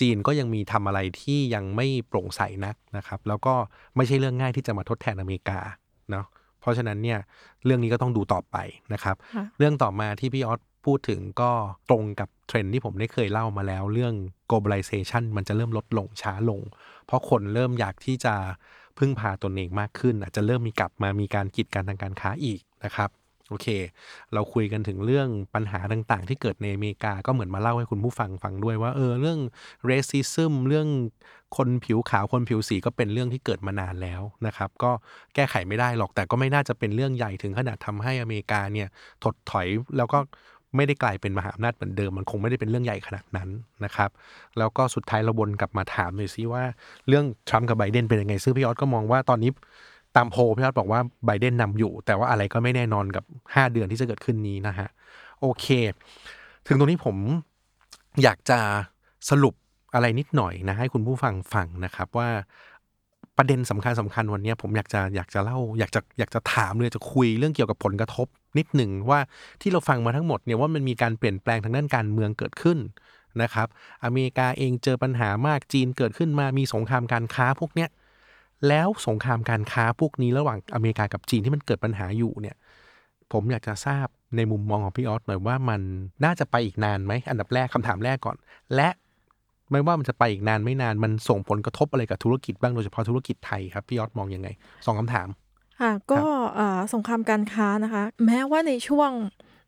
จีนก็ยังมีทำอะไรที่ยังไม่โปร่งใสนักนะครับ แล้วก็ไม่ใช่เรื่องง่ายที่จะมาทดแทนอเมริกาเนาะ เพราะฉะนั้นเนี่ยเรื่องนี้ก็ต้องดูต่อไปนะครับค่ะเรื่องต่อมาที่พี่ออส พูดถึงก็ตรงกับเทรนที่ผมได้เคยเล่ามาแล้ว เรื่อง globalization มันจะเริ่มลดลงช้าลง เพราะคนเริ่มอยากที่จะพึ่งพาตนเองมากขึ้น อาจจะเริ่มมีกลับมามีการกีดกันทางการค้าอีกนะครับโอเค เราคุยกันถึงเรื่องปัญหาต่างๆ ที่เกิดในอเมริกาก็เหมือนมาเล่าให้คุณผู้ฟังฟังด้วยว่าเออเรื่อง racism เรื่องคนผิวขาวคนผิวสีก็เป็นเรื่องที่เกิดมานานแล้วนะครับ ก็แก้ไขไม่ได้หรอกแต่ก็ไม่น่าจะเป็นเรื่องใหญ่ถึงขนาดทำให้อเมริกาเนี่ยถดถอยแล้วก็ ไม่ได้กลายเป็นมหาอำนาจเหมือนเดิม มันคงไม่ได้เป็นเรื่องใหญ่ขนาดนั้นนะครับ แล้วก็สุดท้ายเราวนกลับมาถามหน่อยซิว่าเรื่องทรัมป์กับไบเดนเป็นยังไง ซึ่งพี่ออสก็มองว่าตอนนี้ตามโพลพี่ออสบอกว่าไบเดนนำอยู่ แต่ว่าอะไรก็ไม่แน่นอนกับ 5 เดือนที่จะเกิดขึ้นนี้นะฮะโอเค ถึงตรงนี้ผมอยากจะสรุปอะไรนิดหน่อยนะให้คุณผู้ฟังฟังนะครับว่า ประเด็นสำคัญสำคัญวันนี้ผมอยากจะอยากจะเล่าอยากจะอยากจะถามเลยจะคุยเรื่องเกี่ยวกับผลกระทบ นิดหนึ่งว่าที่เราฟังมาทั้งหมดเนี่ยว่ามันมีการเปลี่ยนแปลงทางด้านการเมืองเกิดขึ้นนะครับ อเมริกาเองเจอปัญหามากจีนเกิดขึ้นมามีสงครามการค้าพวกเนี้ยแล้วสงครามการค้าพวกนี้ระหว่างอเมริกากับจีนที่มันเกิดปัญหาอยู่เนี่ย ผมอยากจะทราบในมุมมองของพี่ออสหน่อยว่ามันน่าจะไปอีกนานไหมอันดับแรกคำถามแรกก่อน และ ไม่ว่ามันจะไปอีกนานไม่นานมันส่งผลกระทบอะไรกับธุรกิจบ้างโดยเฉพาะธุรกิจไทยครับ พี่ออสมองยังไงสองคำถามค่ะก็อ่าสงครามการค้านะคะ แม้ว่าในช่วง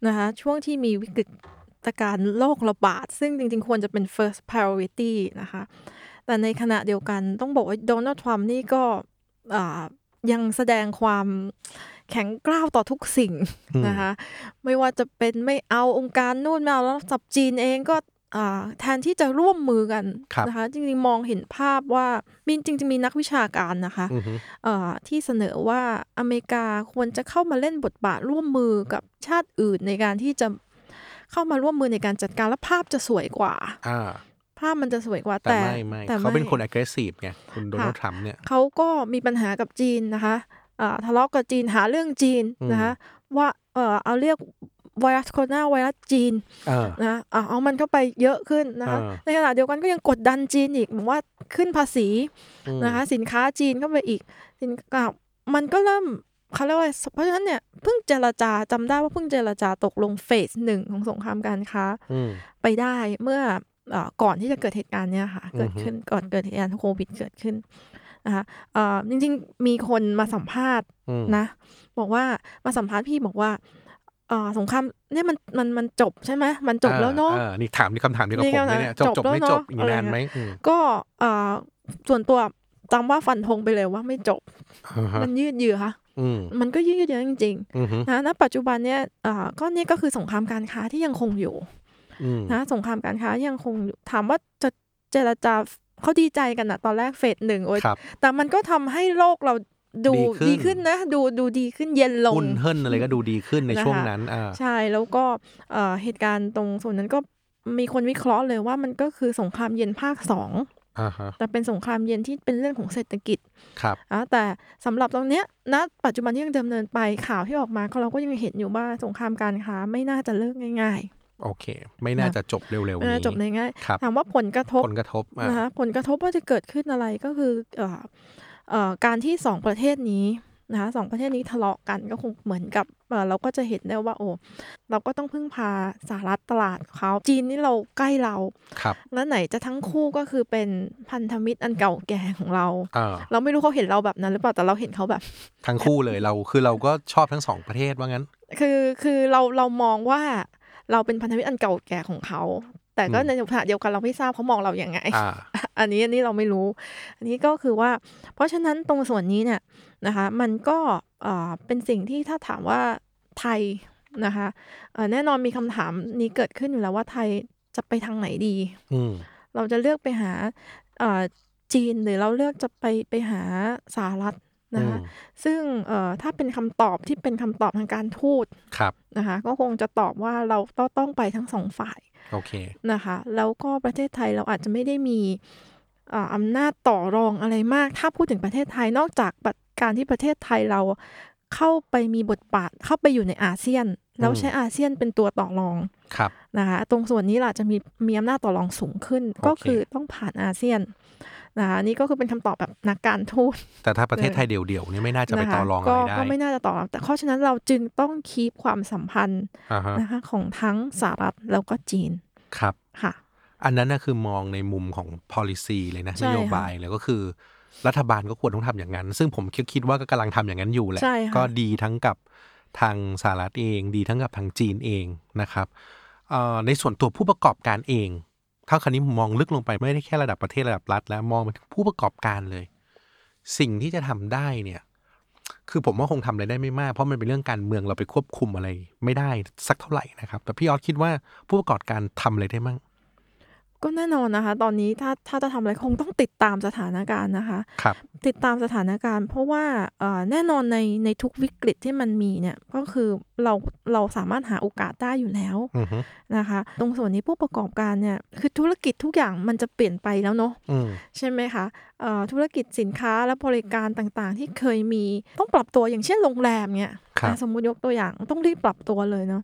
นะคะช่วงที่มีวิกฤตการณ์โรคระบาด ซึ่งจริงๆ ควรจะเป็น first priority นะคะ แต่ในขณะเดียวกันต้องบอกว่าโดนัลด์ทรัมป์นี่ก็อ่ายังแสดงความแข็งกร้าวต่อทุกสิ่งอืมนะคะ ไม่ว่าจะเป็นไม่เอาองค์การนู่นไม่เอาแล้วจับจีนเองก็อ่า แทนที่จะร่วมมือกันครับนะคะจริงๆ มองเห็นภาพว่ามีจริงๆมีนักวิชาการนะคะอือฮึเอ่อที่เสนอว่าอเมริกาควรจะเข้ามาเล่นบทบาทร่วมมือกับชาติอื่นในการที่จะเข้ามาร่วมมือในการจัดการและภาพจะสวยกว่าอ่าภาพมันจะสวยกว่าแต่แต่ไม่ไม่แต่เขาเป็นไม่คน aggressive ไงคุณโดนัลด์ทรัมป์เนี่ยเขาก็มีปัญหากับจีนนะคะอ่าทะเลาะกับจีนหาเรื่องจีนอืมนะคะว่าเออเอาเรียก ไวรัสโคโรนาไวรัสจีนเออนะอะเอามันเข้าไปเยอะขึ้นนะคะอ่าในขณะเดียวกันก็ยังกดดันจีนอีกบอกว่าขึ้นภาษีอืมนะคะสินค้าจีนเข้าไปอีกสินค้ามันก็เริ่มเขาเรียกว่าอะไรเพราะฉะนั้นเนี่ยเพิ่งเจรจาจำได้ว่าเพิ่งเจรจาตกลงเฟสหนึ่งของสงครามการค้าอืมไปได้เมื่อเอ่อก่อนที่จะเกิดเหตุการณ์เนี่ยค่ะอือฮึเกิดขึ้นก่อนเกิดเหตุการณ์โควิดเกิดขึ้นนะคะเอ่อจริงๆมีคนมาสัมภาษณ์อืมนะ บอกว่ามาสัมภาษณ์พี่บอกว่าเอ่อสงครามเนี่ยมันมันมันจบใช่ไหมมันจบแล้วเนาะออนี่ถามนี่คำถามเดียวกับนี่ผมเลยคำถามเนี่ยจบจจบบแล้วไม่เนอะจบอีกนานไหมอืมก็เอ่อส่วนตัวจำว่าฟันธงไปเลยว่าไม่จบอ่าฮะมันยืดเยื้ออืมมันก็ยืดเยื้อจริงอืมฮึๆนะณปัจจุบันเนี่ยเอ่อก็เนี่ยก็คือสงครามการค้าที่ยังคงอยู่อืมนะสงครามการค้ายังคงอยู่ถามว่าจะเจรจาเขาดีใจกันนะตอนแรกเฟสหนึ่งโอ้ยครับแต่มันก็ทำให้โลกเรา ดูดีขึ้นดีขึ้นนะ ดูดูดีขึ้นเย็นลงหุ้นเฮิรนอะไรก็ดูดีขึ้นในนะคะช่วงนั้นอ่าใช่แล้วก็เอ่อเหตุการณ์ตรงส่วนนั้นก็มีคนวิเคราะห์เลยว่ามันก็คือสงครามเย็นภาคสองอ่าฮะแต่เป็นสงครามเย็นที่เป็นเรื่องของเศรษฐกิจครับอะแต่สำหรับตรงเนี้ยณปัจจุบันที่ยังดำเนินไปข่าวที่ออกมาก็เราก็ยังเห็นอยู่ว่าสงครามการค้าไม่น่าจะเลิกง่ายโอเค ไม่น่าจะจบเร็วๆๆไม่น่านี้จบในง่ายครับถามว่าผลกระทบผลกระทบอ่านะคะผลกระทบว่าจะเกิดขึ้นอะไรก็คือเอ่อเอ่อ การที่สองประเทศนี้นะคะสองประเทศนี้ทะเลาะกันก็คงเหมือนกับเอ่อเราก็จะเห็นได้ว่า โอ้เราก็ต้องพึ่งพาสหรัฐตลาดเขาจีนนี่เราใกล้เราครับ แล้วไหนจะทั้งคู่ก็คือเป็นพันธมิตรอันเก่าแก่ของเราอ่าเราไม่รู้เขาเห็นเราแบบนั้นหรือเปล่าแต่เราเห็นเขาแบบ ทั้งคู่เลยเราคือเราก็ชอบทั้งสองประเทศว่างั้น คือคือเราเรามองว่าเราเป็นพันธมิตรอันเก่าแก่ของเขา แต่ก็อืมในขณะเดียวกันเราไม่ทราบเขามองเราอย่างไงอ่าอันนี้อันนี้เราไม่รู้ อันนี้ก็คือว่า เพราะฉะนั้นตรงส่วนนี้เนี่ยนะคะ มันก็เอ่อเป็นสิ่งที่ถ้าถามว่าไทยนะคะเอ่อแน่นอนมีคำถามนี้เกิดขึ้นอยู่แล้วว่าไทยจะไปทางไหนดีอืมเราจะเลือกไปหาเอ่อจีนหรือเราเลือกจะไปไปหาสหรัฐนะคะอืมซึ่งเอ่อถ้าเป็นคำตอบที่เป็นคำตอบทางการทูตครับนะคะ ก็คงจะตอบว่าเราต้องต้องไปทั้งสองฝ่าย โอเคนะคะ แล้วก็ประเทศไทยเราอาจจะไม่ได้มีอ่าอำนาจต่อรองอะไรมาก ถ้าพูดถึงประเทศไทยนอกจากการที่ประเทศไทยเราเข้าไปมีบทบาทเข้าไปอยู่ในอาเซียน แล้วใช้อาเซียนเป็นตัวต่อรองครับนะคะตรงส่วนนี้ล่ะจะมีมีอำนาจต่อรองสูงขึ้น ก็คือต้องผ่านอาเซียน นะคะนี่ก็คือเป็นคำตอบแบบนักการทูตแต่ถ้าประเทศไทยเดี่ยวๆเนี่ยไม่น่าจะไปนะคะต่อรองอะก็ไรได้ก็ไม่น่าจะต่อรองแต่เพราะฉะนั้นเราจึงต้องคีปความสัมพันธ์อ่าฮะนะคะของทั้งสหรัฐแล้วก็จีนครับค่ะ อันนั้นน่ะคือมองในมุมของ policy เลยนะใช่นค่ะโยบายเลยก็คือ รัฐบาลก็ควรต้องทำอย่างนั้น ซึ่งผมคิดคิดว่าก็กำลังทำอย่างนั้นอยู่แหละใช่ค่ะก็ดีทั้งกับทางสหรัฐเอง ดีทั้งกับทางจีนเองนะครับเอ่อในส่วนตัวผู้ประกอบการเอง ถ้าคราวนี้มองลึกลงไปไม่ได้แค่ระดับประเทศระดับรัฐ แล้วมองไปถึงผู้ประกอบการเลย สิ่งที่จะทำได้เนี่ย คือผมว่าคงทำอะไรได้ไม่มาก เพราะมันเป็นเรื่องการเมืองเราไปควบคุมอะไร ไม่ได้สักเท่าไหร่นะครับ แต่พี่ออสคิดว่าผู้ประกอบการทำอะไรได้มั่ง ก็แน่นอนนะคะ ตอนนี้ถ้าถ้าจะทำอะไรคงต้องติดตามสถานการณ์นะคะครับติดตามสถานการณ์ เพราะว่าเอ่อแน่นอนในในทุกวิกฤตที่มันมีเนี่ยก็คือเราเราสามารถหาโอกาสได้อยู่แล้วอือฮึนะคะ ตรงส่วนนี้ผู้ประกอบการเนี่ยคือธุรกิจทุกอย่างมันจะเปลี่ยนไปแล้วเนาะอืมใช่ไหมคะเอ่อธุรกิจสินค้าและบริการต่างๆ ที่เคยมีต้องปรับตัวอย่างเช่นโรงแรมเนี่ยครับอะสมมุติยกตัวอย่างต้องรีบปรับตัวเลยเนาะ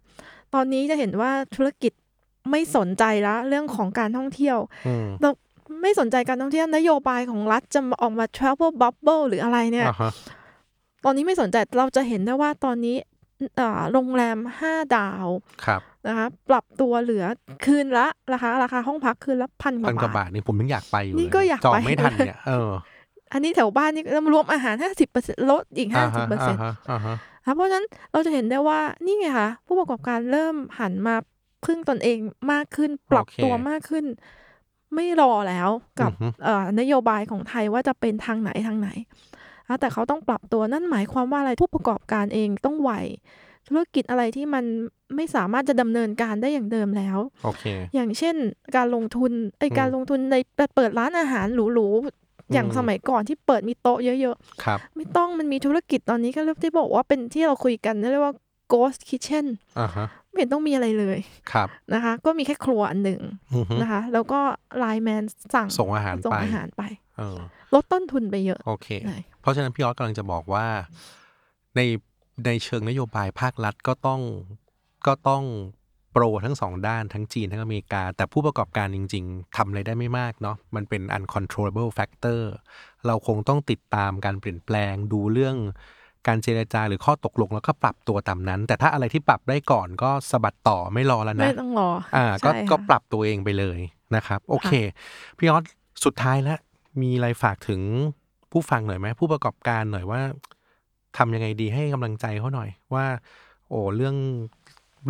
ตอนนี้จะเห็นว่าธุรกิจ ไม่สนใจละเรื่องของการท่องเที่ยวอืมเราไม่สนใจการท่องเที่ยวนโยบายของรัฐจะออกมา travel bubble หรืออะไรเนี่ยอ่าฮะตอนนี้ไม่สนใจเราจะเห็นได้ว่าตอนนี้อ่าโรงแรมห้าดาวครับนะคะปรับตัวเหลือคืนละราคาราคาห้องพักคืนละพันกพันกว่าว่าบาบาททนี่ผมยังอยากไปอยู่นี่เลก็อยากจองไปไม่ทันเนี่ยเอออันนี้แถวบ้านนี่รวมอาหารห้าสิบเปอร์เซ็นลดอีกห้าอ่าสิบฮะเปอร์เซ็นอ่าต์ฮะอ่าฮะเพราะฉะนั้นเราจะเห็นได้ว่านี่ไงคะผู้ประกอบการเริ่มหันมา พึ่งตนเองมากขึ้น ปรับตัวมากขึ้น ไม่รอแล้วกับอือฮึเอ่อนโยบายของไทยว่าจะเป็นทางไหนทางไหนอะแต่เขาต้องปรับตัวนั่นหมายความว่าอะไรผู้ประกอบการเองต้องไหวธุรกิจอะไรที่มันไม่สามารถจะดำเนินการได้อย่างเดิมแล้ว โอเค อย่างเช่น การลงทุนไอยอืมการลงทุนในเปิดร้านอาหารหรูๆ อย่างอืมสมัยก่อนที่เปิดมีโต๊ะเยอะครับๆไม่ต้องมันมีธุรกิจตอนนี้ก็เรียกที่บอกว่าเป็นที่เราคุยกันเรียกว่า ghost kitchen อ่าฮะไม่เห็นต้องมีอะไรเลยครับนะคะ ก็มีแค่ครัวอันหนึ่งอือฮึนะคะ แล้วก็ไลน์แมนสั่งส่งอาหารส่งไปอาหารไปเออลดต้นทุนไปเยอะโอเคเลยเพราะฉะนั้นพี่ออสกำลังจะบอกว่าในในเชิงนโยบายภาครัฐก็ต้องก็ต้องโปรทั้งสองด้านทั้งจีน ทั้งอเมริกา แต่ผู้ประกอบการจริง ๆทำอะไรได้ไม่มากเนาะมันเป็น uncontrollable factor เราคงต้องติดตามการเปลี่ยนแปลงดูเรื่อง การเจรจาหรือข้อตกลงแล้วก็ปรับตัวตามนั้น แต่ถ้าอะไรที่ปรับได้ก่อนก็สะบัดต่อไม่รอแล้วนะไม่ต้องรออ่าก็ใช่ก็ค่ะปรับตัวเองไปเลยนะครับ โอเค พี่ออสสุดท้ายแล้วมีอะไรฝากถึงผู้ฟังหน่อยไหมผู้ประกอบการหน่อยว่าทำยังไงดีให้กำลังใจเขาหน่อยว่า โอ้เรื่อง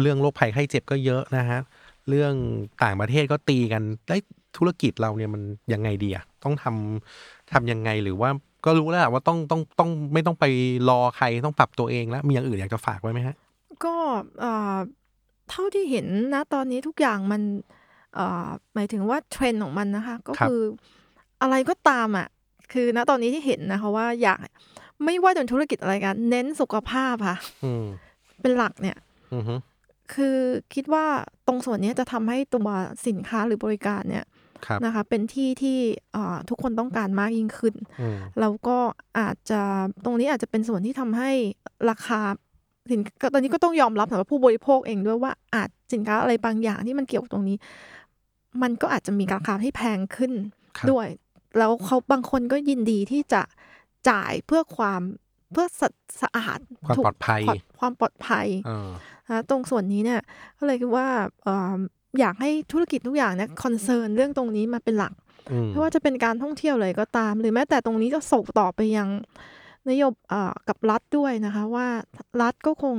เรื่องโรคภัยไข้เจ็บก็เยอะนะฮะเรื่องต่างประเทศก็ตีกันได้ยธุรกิจเราเนี่ยมันยังไงดีอะต้องทำทำยังไงหรือว่าก็รู้แล้วแหละว่าต้องต้องต้องไม่ต้องไปรอใครต้องปรับตัวเองแล้วมีอย่างอื่นอยากจะฝากไว้ไหมฮะ ก็เอ่อเท่าที่เห็นนะตอนนี้ทุกอย่างมันเอ่อหมายถึงว่าเทรนด์ของมันนะคะ ก็ครับคืออะไรก็ตามอะ คือณตอนนี้ที่เห็นนะคะว่าอยากไม่ว่าจะเป็นธุรกิจอะไรกัน เน้นสุขภาพค่ะอืมเป็นหลักเนี่ยอือฮึคือคิดว่าตรงส่วนนี้จะทำให้ตัวสินค้าหรือบริการเนี่ยครับ นะคะเป็นที่ที่เอ่อทุกคนต้องการมากยิ่งขึ้นอืมแล้วก็อาจจะตรงนี้อาจจะเป็นส่วนที่ทำให้ราคาสินก็ตอนนี้ก็ต้องยอมรับสำหรับผู้บริโภคเองด้วยว่าอาจสินค้าอะไรบางอย่างที่มันเกี่ยวกับตรงนี้ มันก็อาจจะมีราคาที่แพงขึ้นครับด้วย แล้วเขาบางคนก็ยินดีที่จะจ่ายเพื่อความเพื่อสะสะอาดความถูกปลอดภัยความปลอดภัยเออนะตรงส่วนนี้เนี่ยก็เลยคิดว่าเอ่ออยากให้ธุรกิจทุกอย่างเนี่ยคอนเซิร์นเรื่องตรงนี้มาเป็นหลักอืมไม่ว่าจะเป็นการท่องเที่ยวเลยก็ตาม หรือแม้แต่ตรงนี้ก็ส่งต่อไปยังนโยบเอ่อกับรัฐด้วยนะคะว่ารัฐก็คง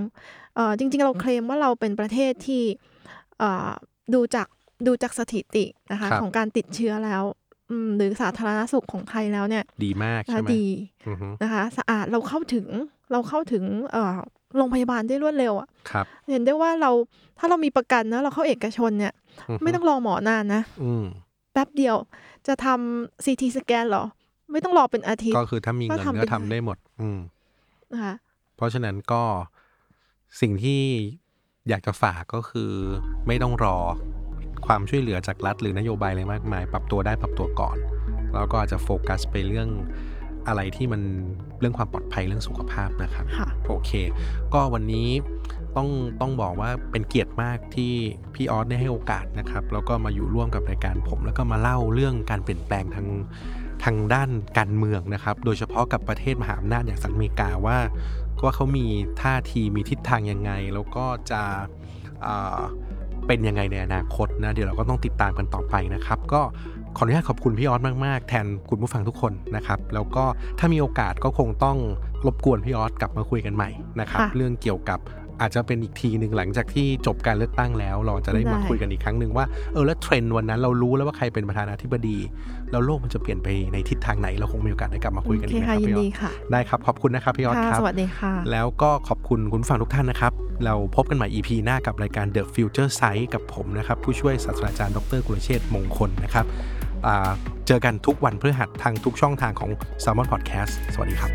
เอ่อจริง ๆ เราเคลมว่าเราเป็นประเทศที่เอ่อดูจากดูจากสถิตินะคะครับของการติดเชื้อแล้วอืมหรือสาธารณสุขของไทยแล้วเนี่ย ดีมากนะใช่ไหมดีอือฮึนะคะ สะอาดเราเข้าถึงเราเข้าถึงเอ่อ โรงพยาบาลได้รวดเร็วอะครับเห็นได้ว่าเราถ้าเรามีประกันนะเราเข้าเอกชนเนี่ยฮึไม่ต้องรอหมอนานนะอืมแป๊บเดียวจะทำซีทีสแกนหรอ ไม่ต้องรอเป็นอาทิตย์ ก็คือถ้ามีเงินก็ทำก็ทำได้ได้หมด อืมนะคะเพราะฉะนั้นก็สิ่งที่อยากจะฝากก็คือ ไม่ต้องรอความช่วยเหลือจากรัฐหรือนโยบายอะไรมากมาย ปรับตัวได้ปรับตัวก่อน แล้วก็อาจจะโฟกัสไปเรื่อง อะไรที่มันเรื่องความปลอดภัยเรื่องสุขภาพนะครับค่ะโอเค ก็วันนี้ต้องต้องบอกว่าเป็นเกียรติมากที่พี่ออสได้ให้โอกาสนะครับ แล้วก็มาอยู่ร่วมกับรายการผม แล้วก็มาเล่าเรื่องการเปลี่ยนแปลงทางทางด้านการเมืองนะครับ โดยเฉพาะกับประเทศมหาอำนาจอย่างสหรัฐอเมริกาว่าว่าเขามีท่าทีมีทิศทางยังไง แล้วก็จะอ่าเป็นยังไงในอนาคตนะเดี๋ยวเราก็ต้องติดตามกันต่อไปนะครับ ก็ ขออนุญาตขอบคุณพี่ออสมาก ๆ แทนคุณผู้ฟังทุกคนนะครับ แล้วก็ถ้ามีโอกาสก็คงต้องรบกวนพี่ออสกลับมาคุยกันใหม่นะครับค่ะเรื่องเกี่ยวกับอาจจะเป็นอีกทีหนึ่งหลังจากที่จบการเลือกตั้งแล้ว เราจะได้มาได้คุยกันอีกครั้งหนึ่งว่าเออแล้วเทรนด์วันนั้นเรารู้แล้วว่าใครเป็นประธานาธิบดี แล้วโลกมันจะเปลี่ยนไปในทิศทางไหน เราคงมีโอกาสได้กลับมาคุยกันโออีเคกนะคค่ะรับยินพี่ออดีสค่ะได้ครับขอบคุณนะครับพี่ออสค่ะครับสวัสดีค่ะแล้วก็ขอบคุณคุณผู้ฟังทุกท่านนะครับ เราพบกันใหม่ EP หน้ากับรายการ The Future Sight กับผมนะครับผู้ช่วยศาสตราจารย์ดรกุลเชษฐ์มงคลนะครับอ่า เจอกันทุกวันพฤหัสทางทุกช่องทางของ s ซ l m o n Podcast สวัสดีครับ